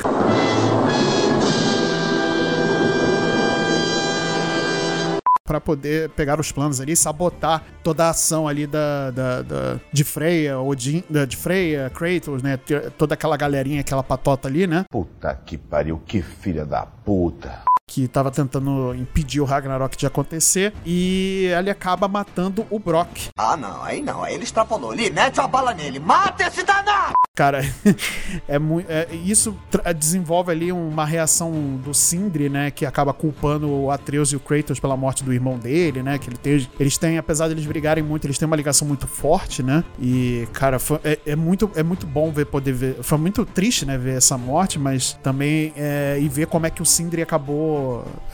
Pra poder pegar os planos ali, sabotar toda a ação ali da, da, da- de Freya, Odin, da- de Freya, Kratos, né? Toda aquela galerinha, aquela patota ali, né? Puta que pariu, que filha da puta. Que tava tentando impedir o Ragnarok de acontecer e ele acaba matando o Brock. Ah, não, aí não, aí ele extrapolou. Ele mete a bala nele, mata esse danado! Cara, é muito. isso tra- desenvolve ali uma reação do Sindri, né? Que acaba culpando o Atreus e o Kratos pela morte do irmão dele, né? Que ele tem, eles têm, apesar de eles brigarem muito, eles têm uma ligação muito forte, né? E, cara, foi- é, é muito, é muito bom ver, poder ver. Foi muito triste, né? Ver essa morte, mas também. É, e ver como é que o Sindri acabou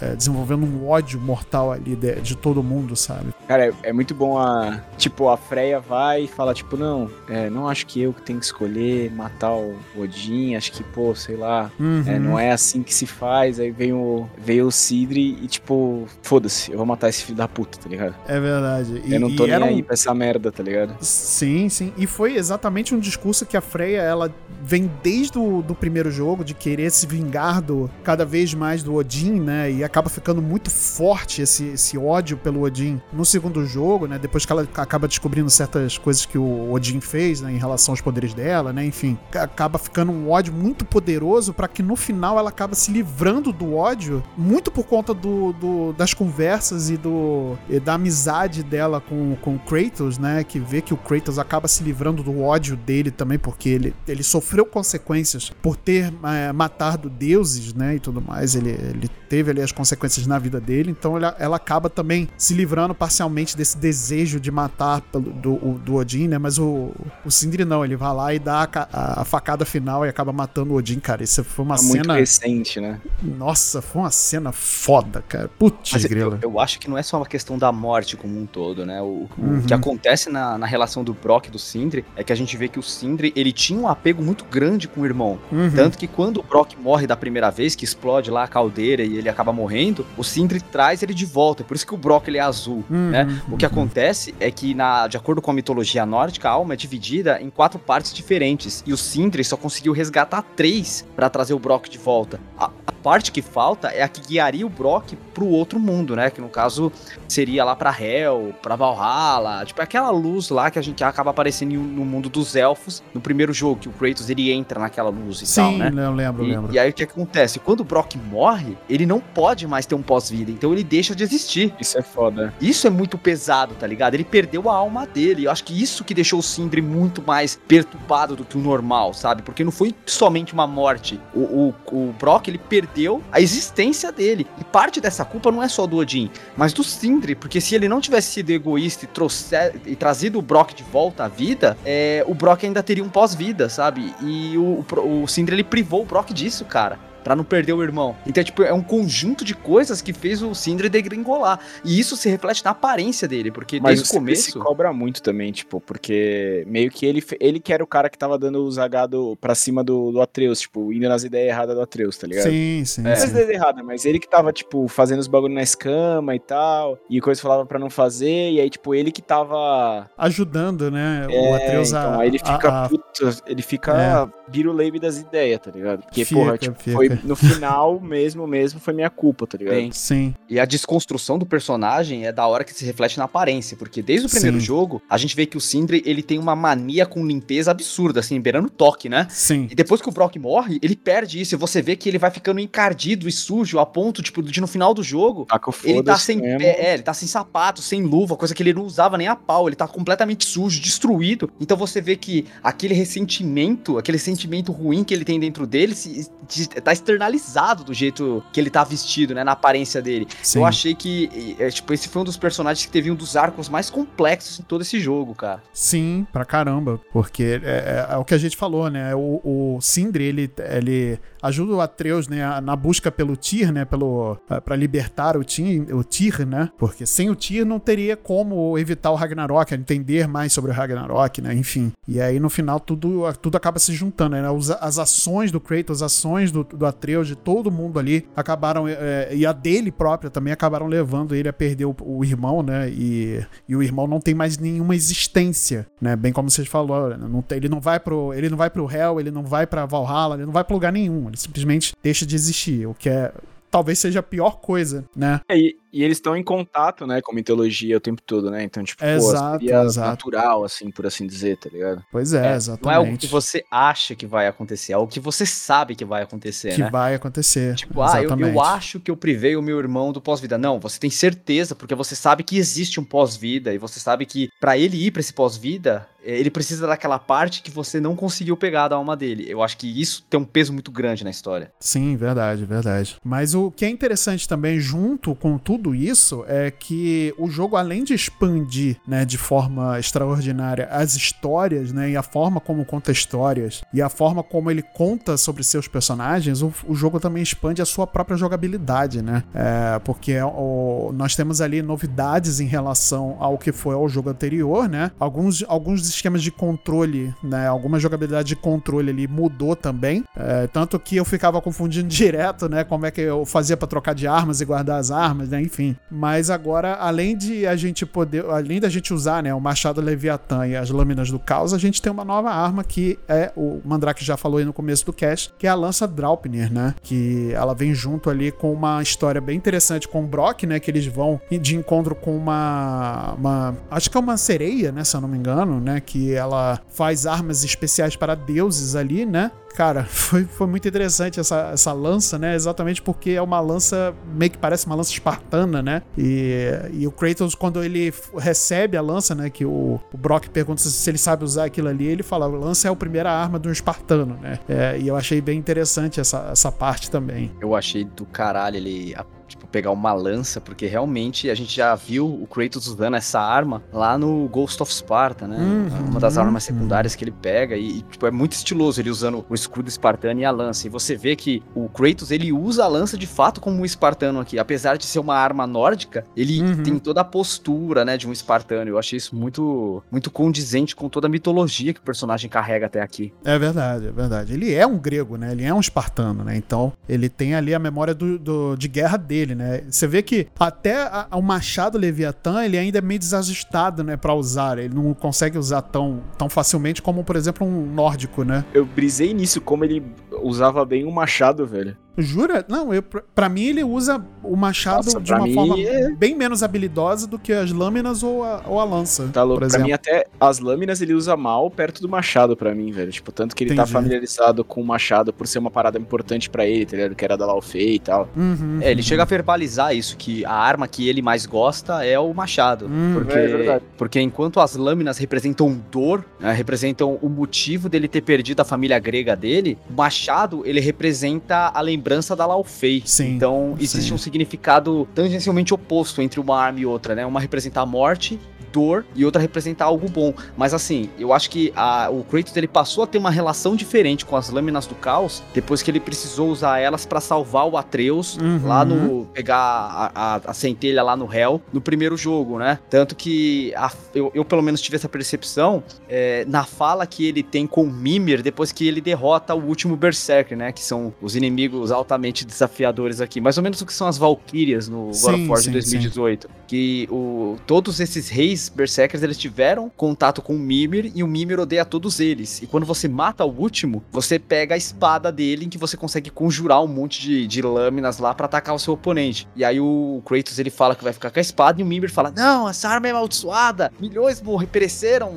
é, desenvolvendo um ódio mortal ali de, de todo mundo, sabe? Cara, é, é muito bom a. Tipo, a Freya vai e fala, tipo, não, é, não acho que eu que tenho que escolher matar o Odin, acho que, pô, sei lá, Uhum. é, não é assim que se faz. Aí vem o, veio o Sidri e, tipo, foda-se, eu vou matar esse filho da puta, tá ligado? É verdade. E, eu não tô nem era um- aí pra essa merda, tá ligado? Sim, sim. E foi exatamente um discurso que a Freya, ela vem desde o do primeiro jogo, de querer se vingar do, cada vez mais do Odin, né? E acaba ficando muito forte esse, esse ódio pelo Odin no segundo jogo, né? Depois que ela acaba descobrindo certas coisas que o Odin fez, né? Em relação aos poderes dela, né? Enfim, acaba ficando um ódio muito poderoso para que no final ela acaba se livrando do ódio, muito por conta do, do- das conversas e, do, e da amizade dela com, com o Kratos, né? Que vê que o Kratos acaba se livrando do ódio dele também, porque ele, ele sofreu consequências por ter é, matado deuses, né? E tudo mais. Ele, ele teve ali as consequências na vida dele, então ela, ela acaba também se livrando parcialmente desse desejo de matar pelo- do, o- do Odin, né? Mas o, o Sindri não, ele vai lá e dá a, a- a facada final e acaba matando o Odin, cara. Isso foi uma muito cena. recente, né? Nossa, foi uma cena foda, cara. Putz, Mas grila. eu, eu acho que não é só uma questão da morte como um todo, né? O, o Uhum. que acontece na, na relação do Brock e do Sindri é que a gente vê que o Sindri, ele tinha um apego muito grande com o irmão. Uhum. Tanto que quando o Brock morre da primeira vez, que explode lá a caldeira e ele acaba morrendo, o Sindri traz ele de volta. Por isso que o Brock ele é azul, Uhum, né? O que acontece é que, na, de acordo com a mitologia nórdica, a alma é dividida em quatro partes diferentes. E o Sindri só conseguiu resgatar três pra trazer o Brock de volta. A, a parte que falta é a que guiaria o Brock pro outro mundo, né? Que no caso seria lá pra Hel, pra Valhalla. Tipo, aquela luz lá que a gente acaba aparecendo no mundo dos elfos no primeiro jogo, que o Kratos ele entra naquela luz e tal, Sim, né? eu lembro, E, lembro. e aí o que acontece? Quando o Brock morre, ele não pode mais ter um pós-vida, então ele deixa de existir. Isso é foda. Isso é muito pesado, tá ligado? Ele perdeu a alma dele. Eu acho que isso que deixou o Sindri muito mais perturbado do que o normal, sabe? Porque não foi somente uma morte. O, o, o Brock, ele perdeu a existência dele. E parte dessa culpa não é só do Odin, mas do Sindri, porque se ele não tivesse sido egoísta e, trouxer, e trazido o Brock de volta à vida, é, o Brock ainda teria um pós-vida, sabe? E o, o, o Sindri, ele privou o Brock disso, cara. Pra não perder o irmão. Então, tipo, é um conjunto de coisas que fez o Sindri degringolar. E isso se reflete na aparência dele, porque Mas desde o o Sindri se começo. cobra muito também, tipo, porque meio que ele, ele que era o cara que tava dando o zagado pra cima do, do Atreus, tipo, indo nas ideias erradas do Atreus, tá ligado? Sim, sim, Não sim. as ideias erradas, mas ele que tava, tipo, fazendo os bagulho na escama e tal, e coisa falava pra não fazer, e aí, tipo, ele que tava. Ajudando, né? o É, Atreus a. então, aí ele fica, a- a- puta, ele fica biruleibe das ideias, tá ligado? Porque, Fica, porra, tipo, fica. foi no final mesmo, mesmo, foi minha culpa, tá ligado? Bem, Sim, E a desconstrução do personagem é da hora que se reflete na aparência, porque desde o primeiro Sim. jogo, a gente vê que o Sindri, ele tem uma mania com limpeza absurda, assim, beirando toque, né? sim. E depois que o Brock morre, ele perde isso, e você vê que ele vai ficando encardido e sujo, a ponto, tipo, de no final do jogo, Tá ele tá sem mesmo. pé, é, ele tá sem sapato, sem luva, coisa que ele não usava nem a pau, ele tá completamente sujo, destruído. Então você vê que aquele ressentimento, aquele sentimento ruim que ele tem dentro dele, se, de- tá externalizado do jeito que ele tá vestido, né, na aparência dele. sim. Eu achei que, é, tipo, esse foi um dos personagens que teve um dos arcos mais complexos em todo esse jogo, cara. Sim, pra caramba. Porque é, é- é o que a gente falou, né? O, o Sindri, ele, ele ajuda o Atreus, né? Na busca pelo Tyr, né? Pelo, pra libertar o Tyr, o Tyr, né? Porque sem o Tyr não teria como evitar o Ragnarok, entender mais sobre o Ragnarok, né? Enfim. E aí, no final, tudo, tudo acaba se juntando, né? As ações do Kratos, as ações do, do Atreus, de todo mundo ali, acabaram... é, e a dele própria também acabaram levando ele a perder o, o irmão, né? E, e o irmão não tem mais nenhuma existência, né? Bem como vocês falaram, né? não tem- ele não vai pro ele não vai pro Hell, ele não vai pra Valhalla, ele não vai pra lugar nenhum, simplesmente deixa de existir, o que é talvez seja a pior coisa, né? É, E, e eles estão em contato, né, com mitologia o tempo todo, né? Então, tipo, Exato, pô, seria exato. natural, assim, por assim dizer, tá ligado? Pois é, Não é exatamente. algo que você acha que vai acontecer, é algo que você sabe que vai acontecer, que né? vai acontecer. Tipo, ah, eu, exatamente. eu acho que eu privei o meu irmão do pós-vida. Não, você tem certeza, porque você sabe que existe um pós-vida e você sabe que pra ele ir pra esse pós-vida, eh, ele precisa daquela parte que você não conseguiu pegar da alma dele. Eu acho que isso tem um peso muito grande na história. Sim, verdade, verdade. Mas o que é interessante também, junto com tudo isso, é que o jogo, além de expandir, né, de forma extraordinária as histórias, né, e a forma como conta histórias, e a forma como ele conta sobre seus personagens, o, o jogo também expande a sua própria jogabilidade, né? É, porque o- nós temos ali novidades em relação ao que foi ao jogo anterior, né? Alguns, alguns esquemas de controle, né? Alguma jogabilidade de controle ali mudou também. É, tanto que eu ficava confundindo direto, né? Como é que eu fazia pra trocar de armas e guardar as armas, né? Enfim. Mas agora, além de a gente poder, além da gente usar, né? O machado Leviatã e as lâminas do caos, a gente tem uma nova arma que é o Mandrake já falou aí no começo do cast, que é a lança Draupnir, né? Que ela vem junto ali com uma história bem interessante com o Brock, né? Que eles vão de encontro com uma, uma acho que é uma sereia, né? Se eu não me engano, né? Que ela faz armas especiais para deuses ali, né? Cara, foi, foi muito interessante essa, essa lança, né? Exatamente porque é uma lança meio que parece uma lança espartana, né? E, e o Kratos, quando ele recebe a lança, né? Que o, o Brock pergunta se, ele sabe usar aquilo ali, ele fala: lança é a primeira arma de um espartano, né? É, e eu achei bem interessante essa, essa parte também. Eu achei do caralho ele. Tipo, pegar uma lança, porque realmente a gente já viu o Kratos usando essa arma lá no Ghost of Sparta, né? Uhum, uma das armas uhum. secundárias que ele pega e, e, tipo, é muito estiloso ele usando o escudo espartano e a lança. E você vê que o Kratos, ele usa a lança de fato como um espartano aqui. Apesar de ser uma arma nórdica, ele Uhum. tem toda a postura, né, de um espartano. Eu achei isso muito, muito condizente com toda a mitologia que o personagem carrega até aqui. É verdade, é verdade. Ele é um grego, né? Ele é um espartano, né? Então, ele tem ali a memória do, do- de guerra dele, né? Você vê que até a- o machado Leviatã, ele ainda é meio desajustado, né? Pra usar. Ele não consegue usar tão, tão facilmente como, por exemplo, um nórdico, né? Eu brisei nisso, como ele usava bem o machado, velho. Jura? Não, eu, pra- mim ele usa o machado Nossa, de uma mim forma é- bem menos habilidosa do que as lâminas ou a, ou a lança. Tá louco. por Pra exemplo. mim, até as lâminas ele usa mal perto do machado pra mim, velho. Tipo, tanto que ele tá Entendi. familiarizado com o machado por ser uma parada importante pra ele, tá ligado? Que era da Laufey e tal. Uhum, É, ele uhum. chega a verbalizar isso, que a arma que ele mais gosta é o machado. Hum, porque, é verdade. porque enquanto as lâminas representam dor, né, representam o motivo dele ter perdido a família grega dele, o machado, ele representa a lembrança da Laufey. Sim, Então, existe sim. um significado tangencialmente oposto entre uma arma e outra, né? Uma representa a morte, dor, e outra representa algo bom. Mas assim, eu acho que a- o Kratos ele passou a ter uma relação diferente com as lâminas do caos depois que ele precisou usar elas pra salvar o Atreus Uhum. lá no. pegar a, a- a centelha lá no Hell no primeiro jogo, né? Tanto que a- eu, eu, pelo menos tive essa percepção é, na fala que ele tem com o Mimir depois que ele derrota o último Berserker, né? Que são os inimigos altamente desafiadores aqui. Mais ou menos o que são as Valkyrias no God Sim, of War sim, de 2018. Que o, todos esses reis Berserkers eles tiveram contato com o Mimir e o Mimir odeia todos eles. E quando você mata o último, você pega a espada dele em que você consegue conjurar um monte de, de lâminas lá pra atacar o seu oponente. E aí o Kratos ele fala que vai ficar com a espada e o Mimir fala: Não, essa arma é amaldiçoada, milhões morre, pereceram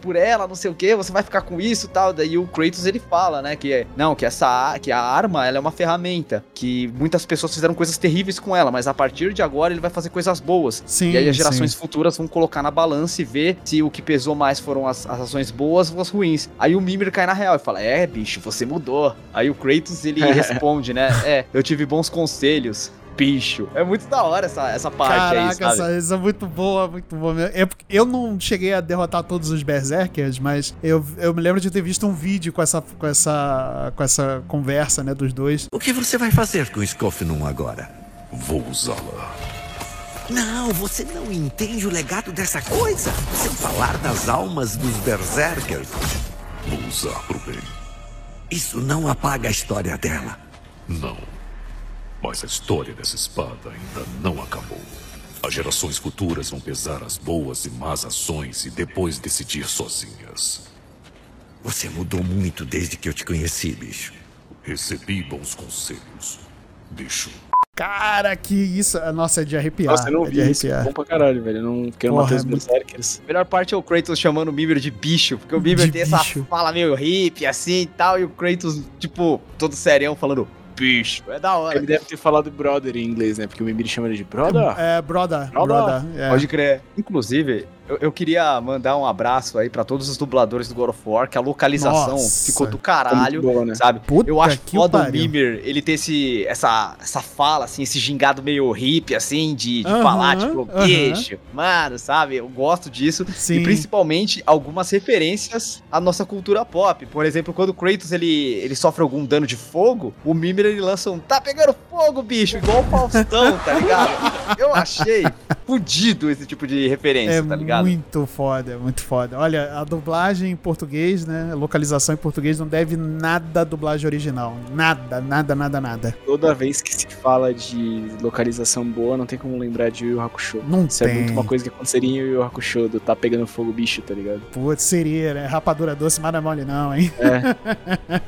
por ela, não sei o que, você vai ficar com isso e tal. Daí o Kratos ele fala, né, que é, não, que essa que a arma ela é uma ferramenta, que muitas pessoas fizeram coisas terríveis com ela, mas a partir de agora ele vai fazer coisas boas. Sim, e aí as gerações sim. futuras vão colocar na balança e ver se o que pesou mais foram as, as ações boas ou as ruins. Aí o Mimir cai na real e fala: É, bicho, você mudou. Aí o Kratos ele responde, né? É, eu tive bons conselhos. Bicho. É muito da hora essa, essa parte aí, Caraca, sabe? essa, essa é muito boa, muito boa mesmo. É porque eu não cheguei a derrotar todos os Berserkers, mas eu, eu me lembro de ter visto um vídeo com essa, com essa, com essa conversa, né, dos dois. O que você vai fazer com o Skofnum agora? Vou usá-la. Não, você não entende o legado dessa coisa. Sem falar das almas dos Berserkers. Vou usar pro bem. Isso não apaga a história dela. Não. Mas a história dessa espada ainda não acabou. As gerações futuras vão pesar as boas e más ações e depois decidir sozinhas. Você mudou muito desde que eu te conheci, bicho. Recebi bons conselhos. Bicho. Cara, que isso. Nossa, é de arrepiar. Nossa, eu não é vi de isso. arrepiar. Bom pra caralho, velho. Eu não quero Porra, matar os é muito-. A melhor parte é o Kratos chamando o Mimir de bicho, porque o Mimir De tem essa bicho. fala meio hippie assim e tal, e o Kratos, tipo, todo serião falando bicho. É da hora. Ele deve ter falado brother em inglês, né? Porque o Mimir chama ele de brother. É, brother. Brother. Brother. é. Pode crer. Inclusive, eu, eu queria mandar um abraço aí pra todos os dubladores do God of War, que a localização Nossa. ficou do caralho. boa, né? Sabe? Puta eu acho que foda o. Mimir, ele ter esse, essa, essa fala, assim, esse gingado meio hippie, assim, de, de Aham, falar, tipo, aham. bicho, mano, sabe? Eu gosto disso. Sim. E principalmente algumas referências à nossa cultura pop. Por exemplo, quando o Kratos ele, ele sofre algum dano de fogo, o Mimir ele lança um tá pegando fogo, bicho, igual o Faustão, tá ligado? Eu achei fudido esse tipo de referência, É tá ligado? muito foda, muito foda. Olha, a dublagem em português, né? A localização em português não deve nada à dublagem original. Nada, nada, nada, nada. Toda vez que se fala de localização boa, não tem como lembrar de Yu Hakusho. Não Isso tem. é muito uma coisa que aconteceria em Yu Hakusho, do tá pegando fogo bicho, tá ligado? Putz, seria, né? Rapadura doce, mas não é mole não, hein?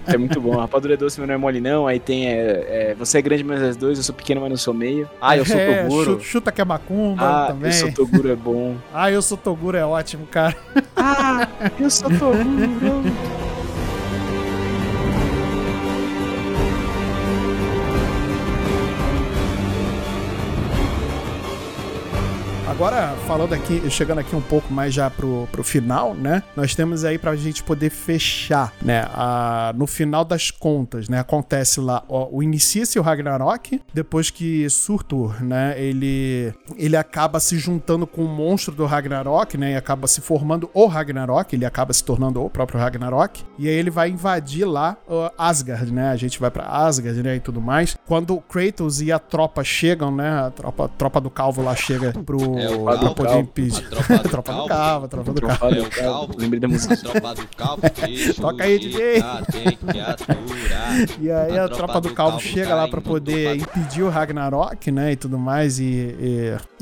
É muito bom. Rapadura é doce, mas não é mole não. Aí tem é, é, você é grande, mas és dois. Eu sou pequeno, mas não sou meio. Ah, eu sou É, Toguro. Chuta, chuta que é macumba Ah, também. eu sou Toguro é bom. Ah, eu sou Toguro, é ótimo, cara. Ah, eu sou Toguro. Agora falando aqui, chegando aqui um pouco mais já pro, pro final, né? Nós temos aí pra gente poder fechar, né? A, no final das contas, né? Acontece lá, ó, o inicia-se o Ragnarok, depois que Surtur, né? Ele, ele acaba se juntando com o monstro do Ragnarok, né? E acaba se formando o Ragnarok, ele acaba se tornando o próprio Ragnarok. E aí ele vai invadir lá uh, Asgard, né? A gente vai pra Asgard, né? E tudo mais. Quando Kratos e a tropa chegam, né? A tropa, a tropa do Calvo lá chega pro, É, o pra Calvo, poder Calvo. impedir. A tropa do tropa do Calvo. Tropa do Calvo. Lembrei da música. Tropa do calvo. Toca aí, DJ. aturar. E aí a, tropa do Calvo chega tá lá pra poder do- impedir o Ragnarok, né, e tudo mais, e,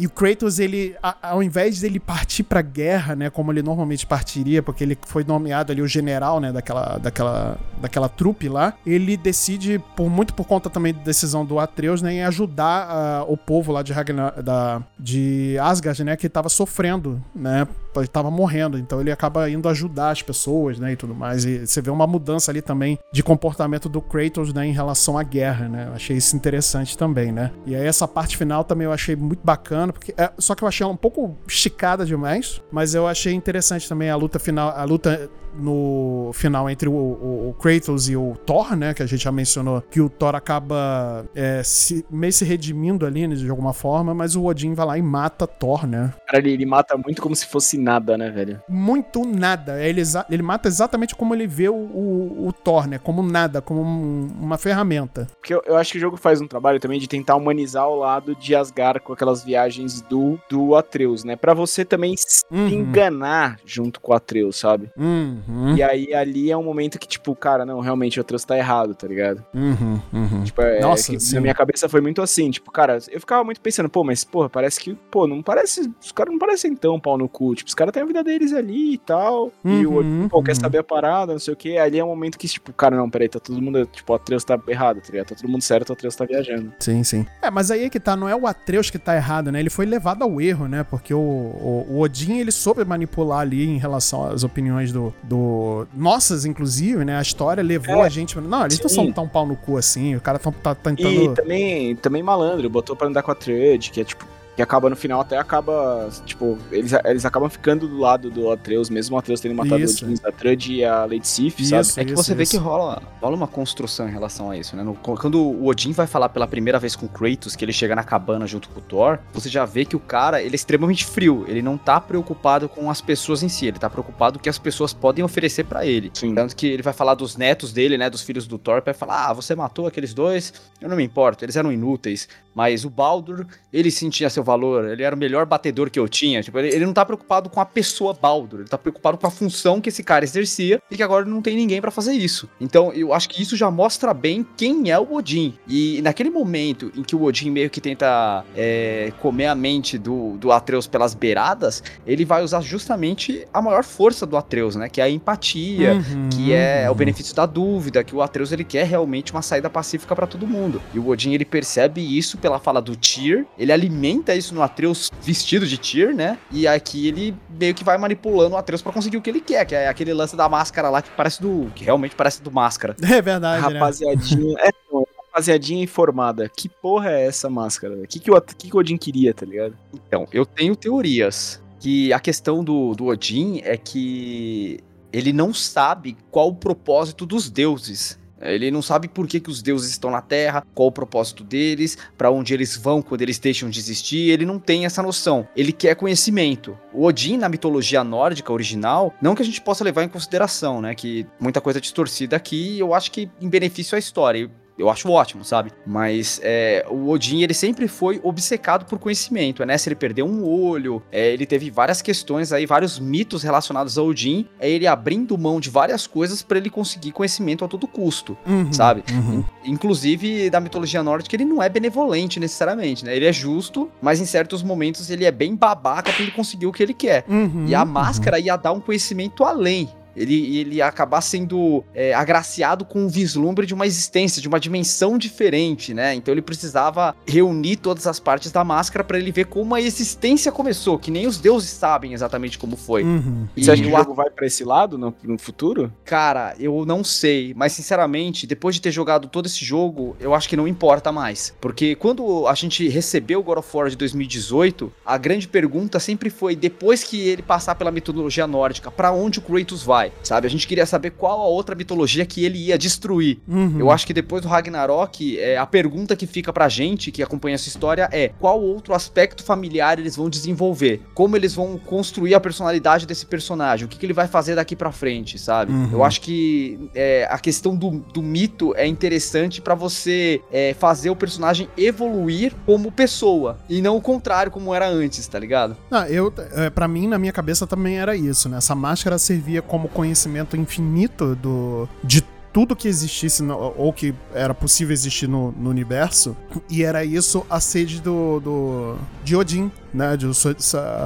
o Kratos, ele, ao invés dele partir pra guerra, né, como ele normalmente partiria, porque ele foi nomeado ali o general, né, daquela, daquela, daquela trupe lá, ele decide, por muito por conta também da decisão do Atreus, né, em ajudar ah, o povo lá de, Ragnar, da, de Asgard, né, que tava sofrendo, né, ele tava morrendo, então ele acaba indo ajudar as pessoas, né, e tudo mais, e você vê uma mudança ali também de comportamento do Kratos, né, em relação à guerra, né, eu achei isso interessante também, né, e aí essa parte final também eu achei muito bacana, porque, é, só que eu achei ela um pouco esticada demais, mas eu achei interessante também a luta final, a luta no final entre o, o- o Kratos e o Thor, né? Que a gente já mencionou que o Thor acaba é, se- meio se redimindo ali, né, de alguma forma, mas o Odin vai lá e mata Thor, né? Cara, ele, ele mata muito como se fosse nada, né, velho? Muito nada. Ele, ele mata exatamente como ele vê o, o, o Thor, né? Como nada, como um- uma ferramenta. Porque eu, eu acho que o jogo faz um trabalho também de tentar humanizar o lado de Asgard com aquelas viagens do, do Atreus, né? Pra você também se Uhum. enganar junto com o Atreus, sabe? Uhum, E aí ali é um momento que, tipo, cara, não, realmente o Atreus tá errado, tá ligado? uhum, uhum. Tipo, é, Nossa, é que sim. na minha cabeça foi muito assim, tipo, cara, eu ficava muito pensando, pô, mas, porra, parece que, pô, não parece, os caras não parecem tão pau no cu, tipo, os caras têm a vida deles ali e tal, e o Uhum, pô, quer uhum. saber a parada, não sei o que, ali é um momento que, tipo, cara, não, peraí, tá todo mundo, tipo, o Atreus tá errado, tá ligado? Tá todo mundo certo, o Atreus tá viajando. Sim, sim. É, mas aí é que tá, não é o Atreus que tá errado, né? Ele foi levado ao erro, né? Porque o, o, o Odin, ele soube manipular ali em relação às opiniões do... do nossas, inclusive, né? A história levou É, a gente... Não, eles não sim. são tão pau no cu assim. O cara tá E tentando... também, também malandro, botou pra andar com a Trud, que é, tipo, que acaba no final até acaba, tipo, eles, eles acabam ficando do lado do Atreus, mesmo o Atreus tendo matado Isso. o Odin, a Trud e a Lady Sif, sabe? Isso, É que você vê que rola, rola uma construção em relação a isso, né? No- quando o Odin vai falar pela primeira vez com o Kratos, que ele chega na cabana junto com o Thor, você já vê que o cara, ele é extremamente frio. Ele não tá preocupado com as pessoas em si, ele tá preocupado com o que as pessoas podem oferecer pra ele. Sim. Tanto que ele vai falar dos netos dele, né? Dos filhos do Thor, vai falar: Ah, você matou aqueles dois, eu não me importo, eles eram inúteis. Mas o Baldur, ele sentia seu valor, ele era o melhor batedor que eu tinha. Tipo, ele, ele não tá preocupado com a pessoa Baldur, ele tá preocupado com a função que esse cara exercia e que agora não tem ninguém pra fazer isso. Então, eu acho que isso já mostra bem quem é o Odin. E naquele momento em que o Odin meio que tenta é, comer a mente do, do Atreus pelas beiradas, ele vai usar justamente a maior força do Atreus, né? Que é a empatia, Uhum, que é o benefício da dúvida, que o Atreus ele quer realmente uma saída pacífica pra todo mundo. E o Odin ele percebe isso pela fala do Tyr, ele alimenta isso no Atreus vestido de Tyr, né? E aqui ele meio que vai manipulando o Atreus pra conseguir o que ele quer, que é aquele lance da máscara lá que parece do que realmente parece do máscara. É verdade, né? Rapaziadinha, é, não, rapaziadinha informada. Que porra é essa máscara? O que, que, o, que, que o Odin queria, tá ligado? Então, eu tenho teorias que a questão do, do Odin é que ele não sabe qual o propósito dos deuses. Ele não sabe por que, que os deuses estão na Terra, qual o propósito deles, pra onde eles vão quando eles deixam de existir. Ele não tem essa noção. Ele quer conhecimento. O Odin, na mitologia nórdica original, não que a gente possa levar em consideração, né? Que muita coisa é distorcida aqui, eu acho que em benefício à história. Eu acho ótimo, sabe? Mas é, o Odin, ele sempre foi obcecado por conhecimento, né? Se ele perdeu um olho, é, ele teve várias questões aí, vários mitos relacionados ao Odin, é ele abrindo mão de várias coisas pra ele conseguir conhecimento a todo custo, Uhum, sabe? uhum. In- Inclusive, da mitologia nórdica, ele não é benevolente necessariamente, né? Ele é justo, mas em certos momentos ele é bem babaca pra ele conseguir o que ele quer. Uhum, E a uhum. máscara ia dar um conhecimento além. Ele, ele ia acabar sendo é, agraciado com um vislumbre de uma existência, de uma dimensão diferente, né? Então ele precisava reunir todas as partes da máscara para ele ver como a existência começou, que nem os deuses sabem exatamente como foi. Uhum. E Você acha que o jogo vai pra esse lado no, no futuro? Cara, eu não sei, mas sinceramente, depois de ter jogado todo esse jogo, eu acho que não importa mais. Porque quando a gente recebeu o God of War de 2018, a grande pergunta sempre foi: depois que ele passar pela mitologia nórdica, pra onde o Kratos vai? Sabe? A gente queria saber qual a outra mitologia que ele ia destruir. Uhum. Eu acho que depois do Ragnarok, é, a pergunta que fica pra gente, que acompanha essa história, é qual outro aspecto familiar eles vão desenvolver? Como eles vão construir a personalidade desse personagem? O que, que ele vai fazer daqui pra frente, sabe? Uhum. Eu acho que é, a questão do, do mito é interessante pra você é, fazer o personagem evoluir como pessoa, e não o contrário, como era antes, tá ligado? Ah, eu, é, para mim, na minha cabeça também era isso, né? Essa máscara servia como conhecimento infinito do, de tudo que existisse ou que era possível existir no, no universo, e era isso a sede do, do de Odin, né? De sua,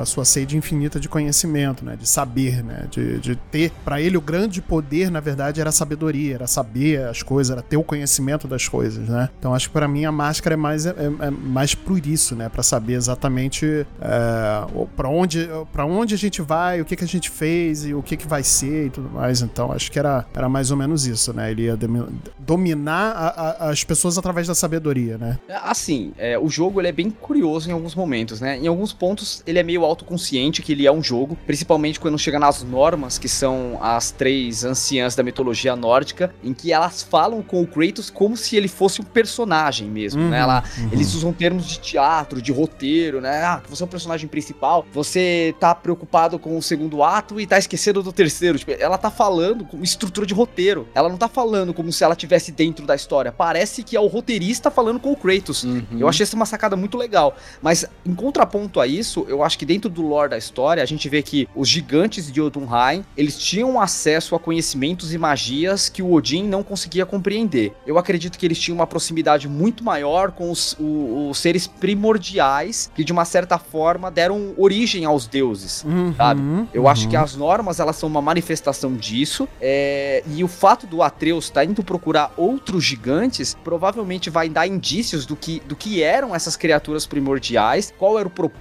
a sua sede infinita de conhecimento, né? De saber, né? De, de ter. Pra ele, o grande poder, na verdade, era a sabedoria, era saber as coisas, era ter o conhecimento das coisas, né? Então acho que pra mim a máscara é mais, é, é- é mais por isso, né? Pra saber exatamente é, pra onde, onde a gente vai, o que, que a gente fez e o que, que vai ser e tudo mais. Então acho que era, era mais ou menos isso, né? Ele ia domi- dominar a- a- as pessoas através da sabedoria, né? Assim, é, o jogo ele é bem curioso em alguns momentos, né? Em alguns pontos ele é meio autoconsciente que ele é um jogo, principalmente quando chega nas normas, que são as três anciãs da mitologia nórdica, em que elas falam com o Kratos como se ele fosse um personagem mesmo, Uhum, né? Ela, uhum. Eles usam termos de teatro, de roteiro, né? Ah, você é o personagem principal, você tá preocupado com o segundo ato e tá esquecendo do terceiro. Tipo, ela tá falando com estrutura de roteiro. Ela não tá falando como se ela estivesse dentro da história. Parece que é o roteirista falando com o Kratos. Uhum. Eu achei essa uma sacada muito legal. Mas, em contraponto a isso, eu acho que dentro do lore da história, a gente vê que os gigantes de Jotunheim, eles tinham acesso a conhecimentos e magias que o Odin não conseguia compreender. Eu acredito que eles tinham uma proximidade muito maior com os, o- os seres primordiais, que de uma certa forma deram origem aos deuses. Sabe? Uhum, Eu acho uhum. que as normas elas são uma manifestação disso. é, e o fato do Atreus estar indo procurar outros gigantes provavelmente vai dar indícios do que, do que eram essas criaturas primordiais, qual era o propósito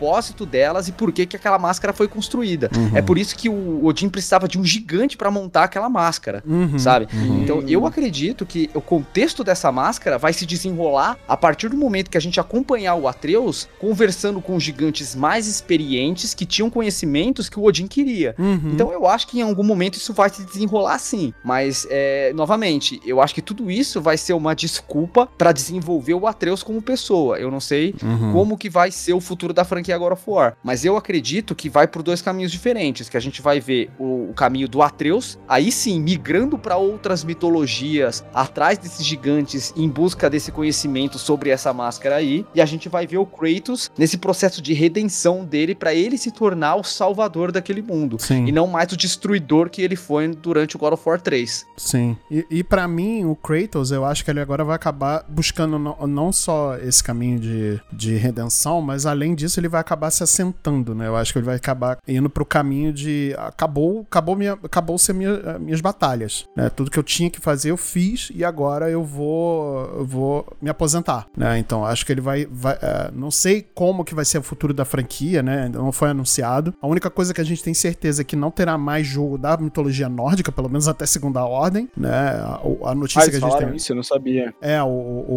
delas e por que, que aquela máscara foi construída. Uhum. É por isso que o Odin precisava de um gigante para montar aquela máscara. Uhum, Sabe? uhum. Então eu acredito que o contexto dessa máscara vai se desenrolar a partir do momento que a gente acompanhar o Atreus conversando com gigantes mais experientes que tinham conhecimentos que o Odin queria. Uhum. Então eu acho que em algum momento isso vai se desenrolar sim. Mas, é, novamente, eu acho que tudo isso vai ser uma desculpa pra desenvolver o Atreus como pessoa. Eu não sei Uhum. como que vai ser o futuro da franquia God of War. Mas eu acredito que vai por dois caminhos diferentes. Que a gente vai ver o, o caminho do Atreus, aí sim, migrando pra outras mitologias, atrás desses gigantes, em busca desse conhecimento sobre essa máscara aí. E a gente vai ver o Kratos nesse processo de redenção dele pra ele se tornar o salvador daquele mundo. Sim. E não mais o destruidor que ele foi durante o God of War 3. Sim. E, e para mim, o Kratos, eu acho que ele agora vai acabar buscando não, não só esse caminho de, de redenção, mas além disso, ele vai acabar se assentando, né? Eu acho que ele vai acabar indo pro caminho de. Acabou, acabou, minha, acabou ser minha, minhas batalhas. Né? Tudo que eu tinha que fazer, eu fiz e agora eu vou, eu vou me aposentar. Né? Então, acho que ele vai. vai é, não sei como que vai ser o futuro da franquia, né? Ainda não foi anunciado. A única coisa que a gente tem certeza é que não terá mais jogo da mitologia nórdica, pelo menos até segunda ordem, né? A, a notícia Ah, que a gente tem. isso, eu não sabia. É, o,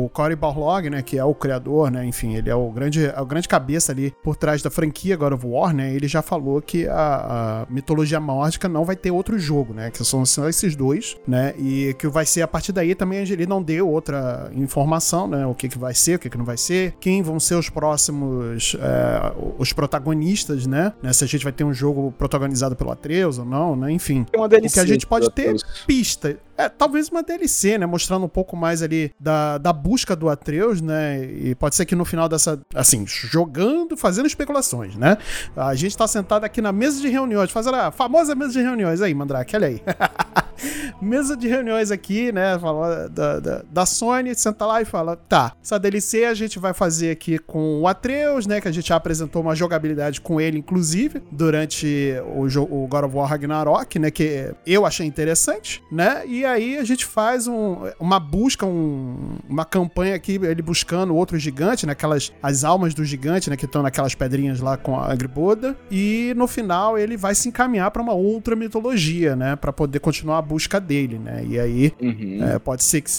o Cory Barlog, né, que é o criador, né, enfim, ele é o grande, é o grande cabeça ali por trás da franquia God of War, né, ele já falou que a, a mitologia nórdica não vai ter outro jogo, né, que são só esses dois, né, e que vai ser a partir daí também ele não deu outra informação, né, o que que vai ser, o que que não vai ser, quem vão ser os próximos, é, os protagonistas, né, né, se a gente vai ter um jogo protagonizado pelo Atreus ou não, né, enfim. Tem uma O que a gente pode ter pista. É, talvez uma DLC, né? Mostrando um pouco mais ali da, da busca do Atreus, né? E pode ser que no final dessa. Assim, jogando, fazendo especulações, né? A gente tá sentado aqui na mesa de reuniões, fazendo a famosa mesa de reuniões. Aí, Mandrake, olha aí. Mesa de reuniões aqui, né? Fala da, da, da Sony, senta lá e fala: tá, essa DLC a gente vai fazer aqui com o Atreus, né? Que a gente já apresentou uma jogabilidade com ele, inclusive, durante o, o God of War Ragnarok, né? Que eu achei interessante, né? E aí a gente faz um- uma busca, um- uma campanha aqui, ele buscando outro gigante, né? Aquelas, as almas do gigante, né? Que estão naquelas pedrinhas lá com a Agriboda. E no final ele vai se encaminhar pra uma outra mitologia, né? Pra poder continuar a busca dele, né? E aí Uhum. é, pode ser que.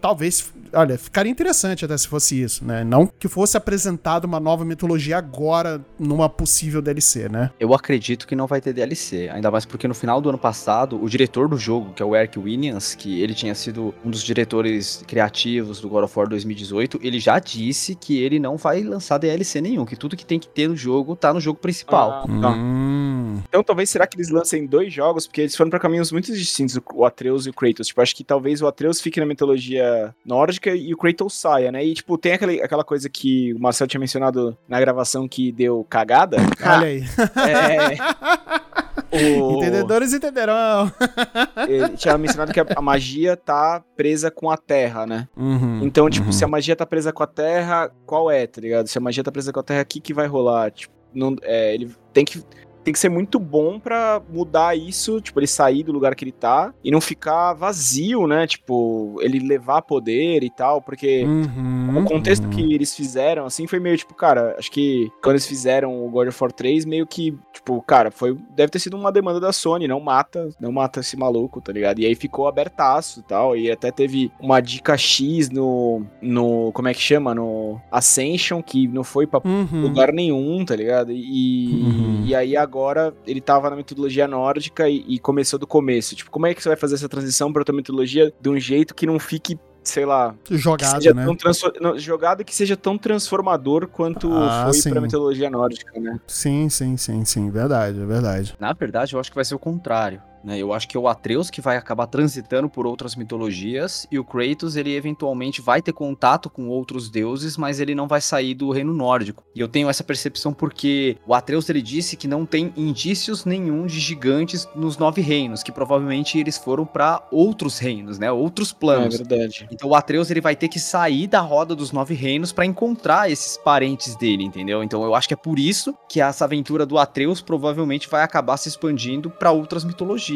Talvez. Olha, ficaria interessante até se fosse isso, né? Não que fosse apresentada uma nova mitologia agora numa possível DLC, né? Eu acredito que não vai ter DLC, ainda mais porque no final do ano passado, o diretor do jogo, que é o Eric Williams, que ele tinha sido um dos diretores criativos do God of War 2018, ele já disse que ele não vai lançar DLC nenhum, que tudo que tem que ter no jogo tá no jogo principal. Ah, tá. Hum. Então talvez será que eles lancem dois jogos, porque eles foram pra caminhos muito distintos, o- o Atreus e o Kratos. Tipo, acho que talvez o Atreus fique na mitologia nórdica e o Kratos saia, né? E tipo, tem aquele, aquela coisa que o Marcel tinha mencionado na gravação que deu cagada. Olha aí. É. o... Entendedores entenderão. Ele tinha mencionado que a, magia tá presa com a terra, né? Uhum, Então, tipo, uhum. se a magia tá presa com a terra, qual é, tá ligado? Se a magia tá presa com a terra, o que, que vai rolar? Tipo, não, é, ele tem que, tem que ser muito bom pra mudar isso, tipo, ele sair do lugar que ele tá e não ficar vazio, né? Tipo, ele levar poder e tal, porque Uhum, o contexto uhum. que eles fizeram, assim, foi meio tipo, cara, acho que quando eles fizeram o God of War 3, meio que, tipo, cara, foi, deve ter sido uma demanda da Sony, não mata, não mata esse maluco, tá ligado? E aí ficou abertaço e tal, e até teve uma dica X no, no, como é que chama? No Ascension, que não foi pra Uhum. lugar nenhum, tá ligado? E, Uhum. e aí agora ele tava na metodologia nórdica e, e começou do começo. Tipo, como é que você vai fazer essa transição pra outra metodologia de um jeito que não fique, sei lá, que Jogado, seja né? não, jogado que seja tão transformador quanto Ah, foi sim. pra mitologia nórdica, né? Sim, sim, sim, sim. Verdade, é verdade. Na verdade, eu acho que vai ser o contrário. Né? Eu acho que é o Atreus que vai acabar transitando por outras mitologias e o Kratos, ele eventualmente vai ter contato com outros deuses, mas ele não vai sair do reino nórdico. E eu tenho essa percepção porque o Atreus ele disse que não tem indícios nenhum de gigantes nos nove reinos, que provavelmente eles foram pra outros reinos, né? Outros É planos. verdade. Então o Atreus ele vai ter que sair da roda dos nove reinos pra encontrar esses parentes dele, entendeu? Então eu acho que é por isso que essa aventura do Atreus provavelmente vai acabar se expandindo pra outras mitologias.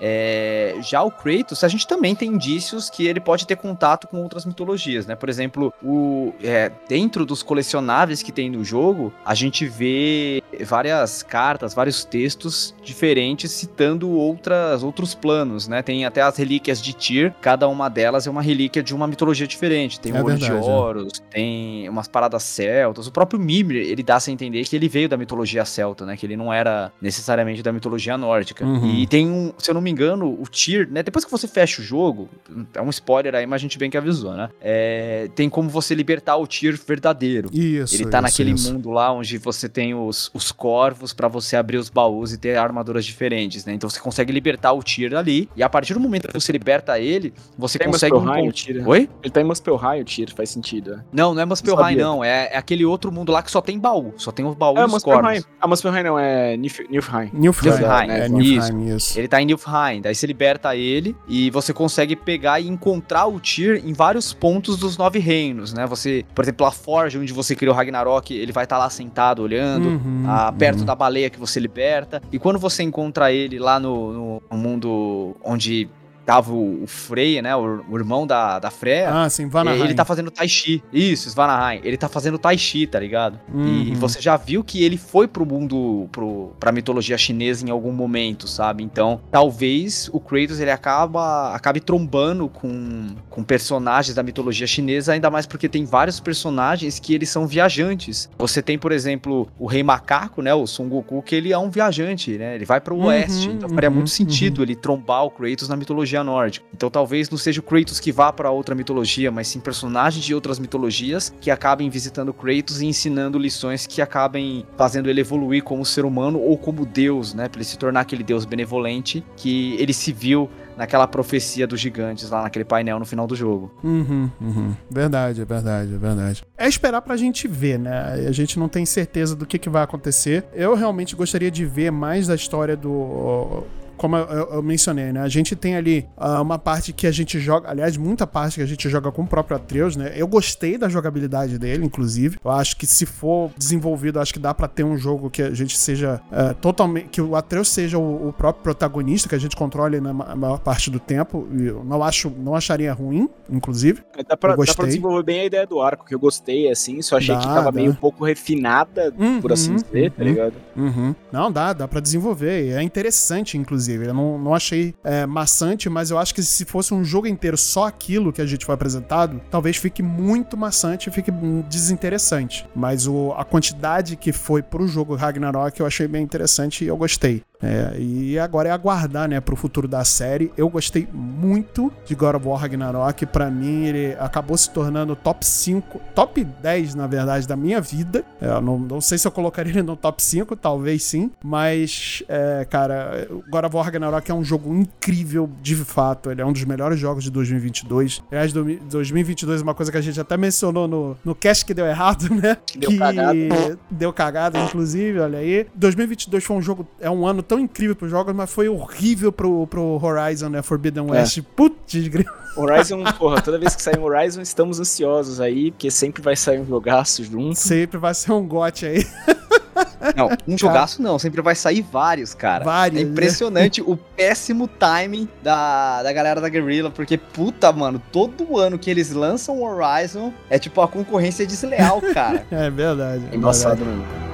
É, Já o Kratos, a gente também tem indícios que ele pode ter contato com outras mitologias, né? Por exemplo, o, é, dentro dos colecionáveis que tem no jogo, a gente vê várias cartas, vários textos diferentes citando outras, outros planos, né? Tem até as relíquias de Tyr, cada uma delas é uma relíquia de uma mitologia diferente. Tem É o Olho de é. Horus, tem umas paradas celtas. O próprio Mimir, ele dá a entender que ele veio da mitologia celta, né? Que ele não era necessariamente da mitologia nórdica. Uhum. E tem um, se eu não me engano, o Tyr, né? Depois que você fecha o jogo, é um spoiler aí, mas a gente bem que avisou, né? É, tem como você libertar o Tyr verdadeiro. Isso. Ele tá isso, naquele isso. mundo lá onde você tem os, os corvos pra você abrir os baús e ter armaduras diferentes, né? Então você consegue libertar o Tyr ali. E a partir do momento que você liberta ele, você Tem consegue um o Tyr. Oi? Ele tá em Muspelheim, o Tyr, faz sentido. né? Não, não é Muspelheim, não. É, é aquele outro mundo lá que só tem baú. Só tem os baús É, e os Muspelheim. corvos. Ah, Muspelheim não, é Nif- Niflheim. Nilfheim. Niflheim, É, isso. Nilfheim, isso. Ele tá em Nilfheim, daí você liberta ele e você consegue pegar e encontrar o Tyr em vários pontos dos nove reinos, né? Você, por exemplo, a Forja, onde você criou Ragnarok, ele vai estar lá sentado olhando, Uhum, ah, perto uhum. da baleia que você liberta. E quando você encontra ele lá no- no mundo onde tava o, o Frey, né? O, o irmão da, da Freya. Ah, sim, Vanaheim. Ele tá fazendo Tai Chi. Isso, Svanaheim. Ele tá fazendo Tai Chi, tá ligado? E Uhum. você já viu que ele foi pro mundo, pro, pra mitologia chinesa em algum momento, sabe? Então, talvez o Kratos ele acaba, acabe trombando com, com personagens da mitologia chinesa, ainda mais porque tem vários personagens que eles são viajantes. Você tem, por exemplo, o Rei Macaco, né? O Son Goku, que ele é um viajante, né? Ele vai pro Uhum, oeste. Então faria uhum, muito sentido ele trombar o Kratos na mitologia nórdica. Então talvez não seja o Kratos que vá pra outra mitologia, mas sim personagens de outras mitologias que acabem visitando Kratos e ensinando lições que acabem fazendo ele evoluir como ser humano ou como Deus, né? Pra ele se tornar aquele Deus benevolente que ele se viu naquela profecia dos gigantes lá naquele painel no final do jogo. Uhum, uhum. Verdade, é verdade, é verdade. É esperar pra gente ver, né? A gente não tem certeza do que, que vai acontecer. Eu realmente gostaria de ver mais da história do como eu, eu- mencionei, né? A gente tem ali ah, uma parte que a gente joga, aliás, muita parte que a gente joga com o próprio Atreus, né? Eu gostei da jogabilidade dele, inclusive. Eu acho que se for desenvolvido, acho que dá pra ter um jogo que a gente seja eh, totalmente. que o Atreus seja o, o próprio protagonista, que a gente controle na ma- maior parte do tempo. E eu não acho, não acharia ruim, inclusive. Dá pra, dá pra desenvolver bem a ideia do arco, que eu gostei, assim, só achei Dá, que tava dá. meio um pouco refinada, por assim Uhum, dizer, tá uhum. ligado? Uhum. Não, dá, dá pra desenvolver. É interessante, inclusive. Eu não, não achei é, maçante, mas eu acho que se fosse um jogo inteiro só aquilo que a gente foi apresentado, talvez fique muito maçante e fique desinteressante. Mas o, a quantidade que foi pro jogo Ragnarok eu achei bem interessante e eu gostei. É, e agora é aguardar, né, pro futuro da série. Eu gostei muito de God of War Ragnarok. Pra mim, ele acabou se tornando top 5, top 10, na verdade, da minha vida. É, não, não sei se eu colocaria ele no top 5, talvez sim. Mas, é, cara, God of War Ragnarok é um jogo incrível, de fato. Ele é um dos melhores jogos de 2022. Aliás, domi- 2022 é uma coisa que a gente até mencionou no, no cast que deu errado, né? Que deu cagada. Deu cagada, inclusive, olha aí. 2022 foi um jogo, é um ano tão incrível pros jogos, mas foi horrível pro, pro Horizon, né? Forbidden É. West. Putz, grilo. Horizon, porra, toda vez que sai um Horizon, estamos ansiosos aí, porque sempre vai sair um jogaço junto. Sempre vai ser um gote aí. Não, um jogaço não, sempre vai sair vários, cara. Vários, É né? impressionante o péssimo timing da, da galera da Guerrilla, porque, puta, mano, todo ano que eles lançam o Horizon é tipo a concorrência desleal, cara. É verdade. É embaçado verdade. mesmo.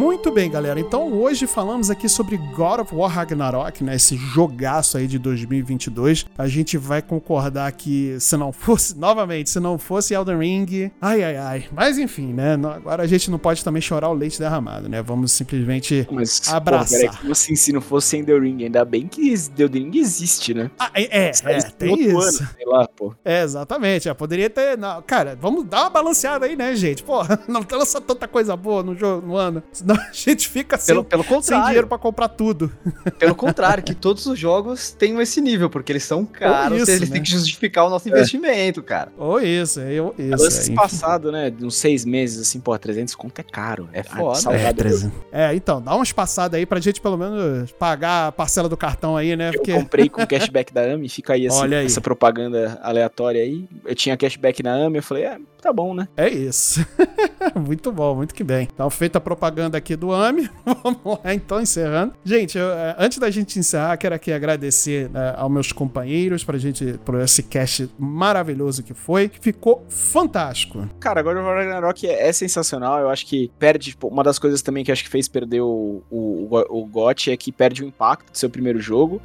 Muito bem, galera. Então hoje falamos aqui sobre God of War Ragnarok, né? Esse jogaço aí de 2022. A gente vai concordar que se não fosse, novamente, se não fosse Elden Ring, ai ai ai. Mas enfim, né? Agora a gente não pode também chorar o leite derramado, né? Vamos simplesmente Mas, Abraçar. pô, peraí, como assim, se não fosse Elden Ring? Ainda bem que Elden Ring existe, né? Ah, é, é, é, tem outro isso. ano, sei lá, pô. É, exatamente. É, poderia ter. não, cara, vamos dar uma balanceada aí, né, gente? Porra, não lança tanta coisa boa no jogo no ano. Senão a gente fica sem, Pelo, pelo sem contrário, dinheiro pra comprar tudo. pelo contrário, que todos os jogos tenham esse nível, porque eles são caros, isso, eles né? têm que justificar o nosso investimento, cara. Ou isso, é, eu, isso. Lances é, passado, né? De uns seis meses, assim, pô, 300 conto é caro. É Ah, foda. É, saudade. 13. É, então, dá umas passadas aí pra gente pelo menos pagar a parcela do cartão aí, né? Eu Porque. comprei com cashback da AMI, fica aí, assim, Olha aí. essa propaganda aleatória aí. Eu tinha cashback na AMI, eu falei, é, tá bom, né? É isso. muito bom, muito que bem. Então, feita a propaganda aqui do AMI, vamos lá então, encerrando. Gente, eu, eh, antes da gente encerrar, quero aqui agradecer né, aos meus companheiros pra gente, por esse cast maravilhoso que foi, que ficou fantástico. Cara, agora o Ragnarok é, é sensacional. Eu acho que perde. tipo, uma das coisas também que acho que fez perder o, o, o, o GOT é que perde o impacto do seu primeiro jogo.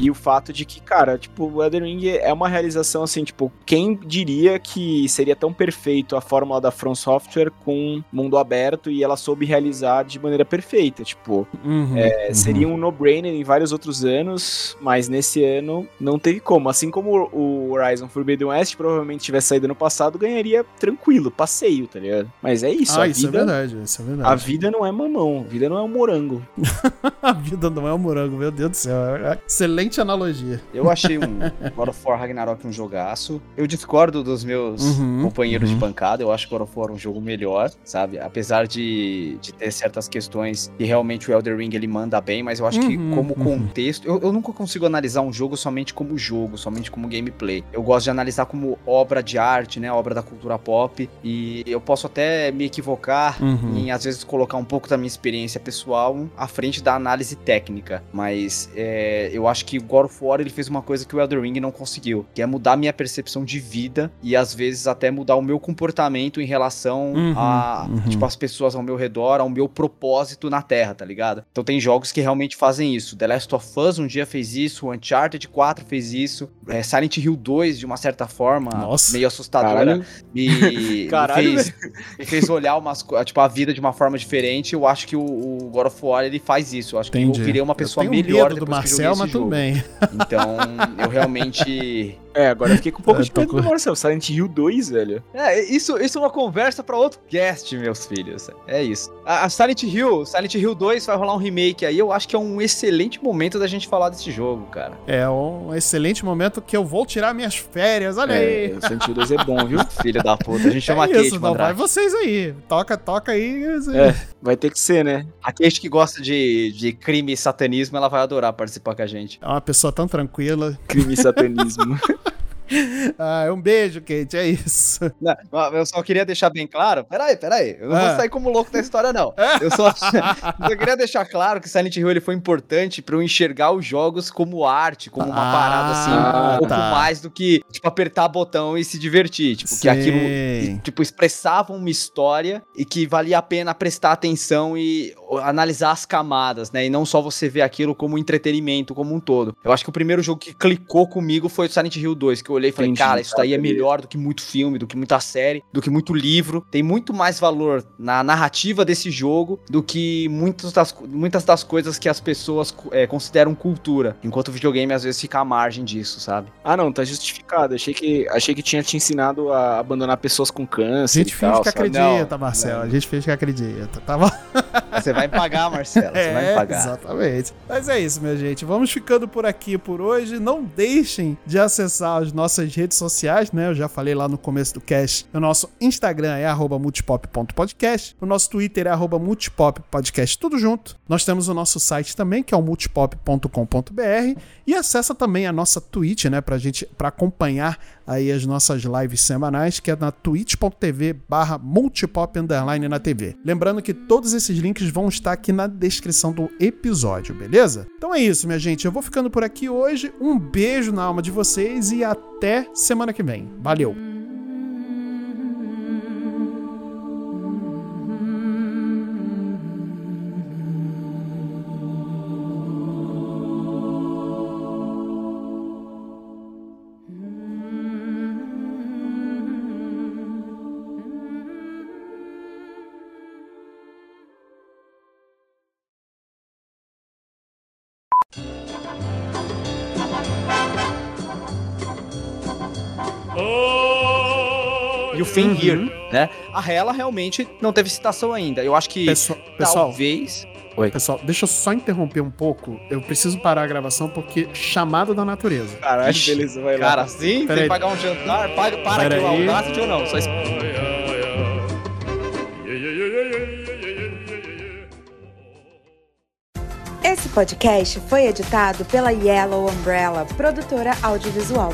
E o fato de que, cara, tipo, o Elden Ring é uma realização assim, tipo, quem diria que seria tão perfeito a fórmula da From Software com mundo aberto e ela soube realizar de maneira perfeita, tipo, Uhum, é, uhum. seria um no-brainer em vários outros anos, mas nesse ano não teve como. Assim como o Horizon Forbidden West provavelmente tivesse saído ano passado, ganharia tranquilo, passeio, tá ligado? Mas é isso, ah, a isso é vida... verdade, isso é a verdade. vida não é mamão, a vida não é um morango. A vida não é um morango, meu Deus do céu. É- Excelente analogia. Eu achei um God of War Ragnarok um jogaço. Eu discordo dos meus Uhum, companheiros. De bancada. Eu acho que God of War um jogo melhor, sabe? Apesar de, de ter certas questões que realmente o Elder Ring ele manda bem, mas eu acho que Uhum, como uhum. contexto, eu, eu nunca consigo analisar um jogo somente como jogo, somente como gameplay. Eu gosto de analisar como obra de arte, né? Obra da cultura pop. E eu posso até me equivocar Uhum. em às vezes colocar um pouco da minha experiência pessoal à frente da análise técnica, mas é, eu acho que o God of War ele fez uma coisa que o Elder Ring não conseguiu, que é mudar minha percepção de vida e às vezes até mudar o meu comportamento em relação Uhum, a uhum. tipo as pessoas ao meu redor, ao meu propósito na Terra, tá ligado? Então tem jogos que realmente fazem isso. The Last of Us um dia fez isso, o Uncharted 4 fez isso, é, Silent Hill 2 de uma certa forma, Nossa. meio assustadora, Caralho. me, Caralho, me fez, me fez olhar umas, tipo, a vida de uma forma diferente. Eu acho que o, o God of War ele faz isso. Eu acho que Entendi. eu virei uma Eu pessoa tenho melhor medo do que Marcel, mas tudo bem. Então, eu realmente É, agora eu fiquei com um pouco de medo com- do Marcel. Silent Hill 2, velho. É, isso, isso é uma conversa pra outro cast, meus filhos. É isso. A, a Silent Hill, Silent Hill 2 vai rolar um remake aí. Eu acho que é um excelente momento da gente falar desse jogo, cara. É um excelente momento que eu vou tirar minhas férias. Olha É, aí. o Silent Hill 2 é bom, viu? Filho da puta, a gente chama é a Kate, isso, não vai vocês aí. Toca, toca aí. É, vai ter que ser, né? A Kate que gosta de, de crime e satanismo, ela vai adorar participar com a gente. É uma pessoa tão tranquila. Crime e satanismo. Ah, um beijo, Kate. É isso. Não, eu só queria deixar bem claro. Peraí, peraí. Eu não Ah. vou sair como louco da história, não. Eu só, eu queria deixar claro que Silent Hill ele foi importante pra eu enxergar os jogos como arte, como uma Ah, parada assim, um pouco tá. mais do que, tipo, apertar botão e se divertir. Tipo, que aquilo, tipo, expressava uma história e que valia a pena prestar atenção e analisar as camadas, né? E não só você ver aquilo como entretenimento como um todo. Eu acho que o primeiro jogo que clicou comigo foi o Silent Hill 2, que eu olhei e falei, Entendi, cara, isso daí é tá, melhor do que muito filme, do que muita série, do que muito livro. Tem muito mais valor na narrativa desse jogo do que muitas das, muitas das coisas que as pessoas é, consideram cultura. Enquanto o videogame às vezes fica à margem disso, sabe? Ah, não, tá justificado. Achei que, achei que tinha te ensinado a abandonar pessoas com A câncer. gente e finge tal, que sabe? acredita, Não, Marcelo. não. A gente finge que acredita. Tá bom? Você vai pagar, Marcelo. Você vai É, pagar. exatamente. Mas é isso, minha gente. Vamos ficando por aqui por hoje. Não deixem de acessar as nossas redes sociais, né? Eu já falei lá no começo do cast. O nosso Instagram é arroba multipop.podcast. O nosso Twitter é arroba multipoppodcast, tudo junto. Nós temos o nosso site também, que é o multipop.com.br. E acessa também a nossa Twitch, né? Pra gente, pra acompanhar aí as nossas lives semanais, que é na twitch.tv barra multipop underline na TV. Lembrando que todos esses links vão estar aqui na descrição do episódio, beleza? Então é isso, minha gente. Eu vou ficando por aqui hoje. Um beijo na alma de vocês e até semana que vem. Valeu! O Fenrir, né? A Hela realmente não teve citação ainda. Eu acho que Pessoal, pessoal, talvez. Oi. pessoal, deixa eu só interromper um pouco. Eu preciso parar a gravação porque chamado da natureza. Caralho, Ixi, beleza, vai lá. Cara, sim, tem que pagar um jantar. Paga, para Pera aqui o aí. Audacity ou não? Só es- Esse podcast foi editado pela Yellow Umbrella, produtora audiovisual.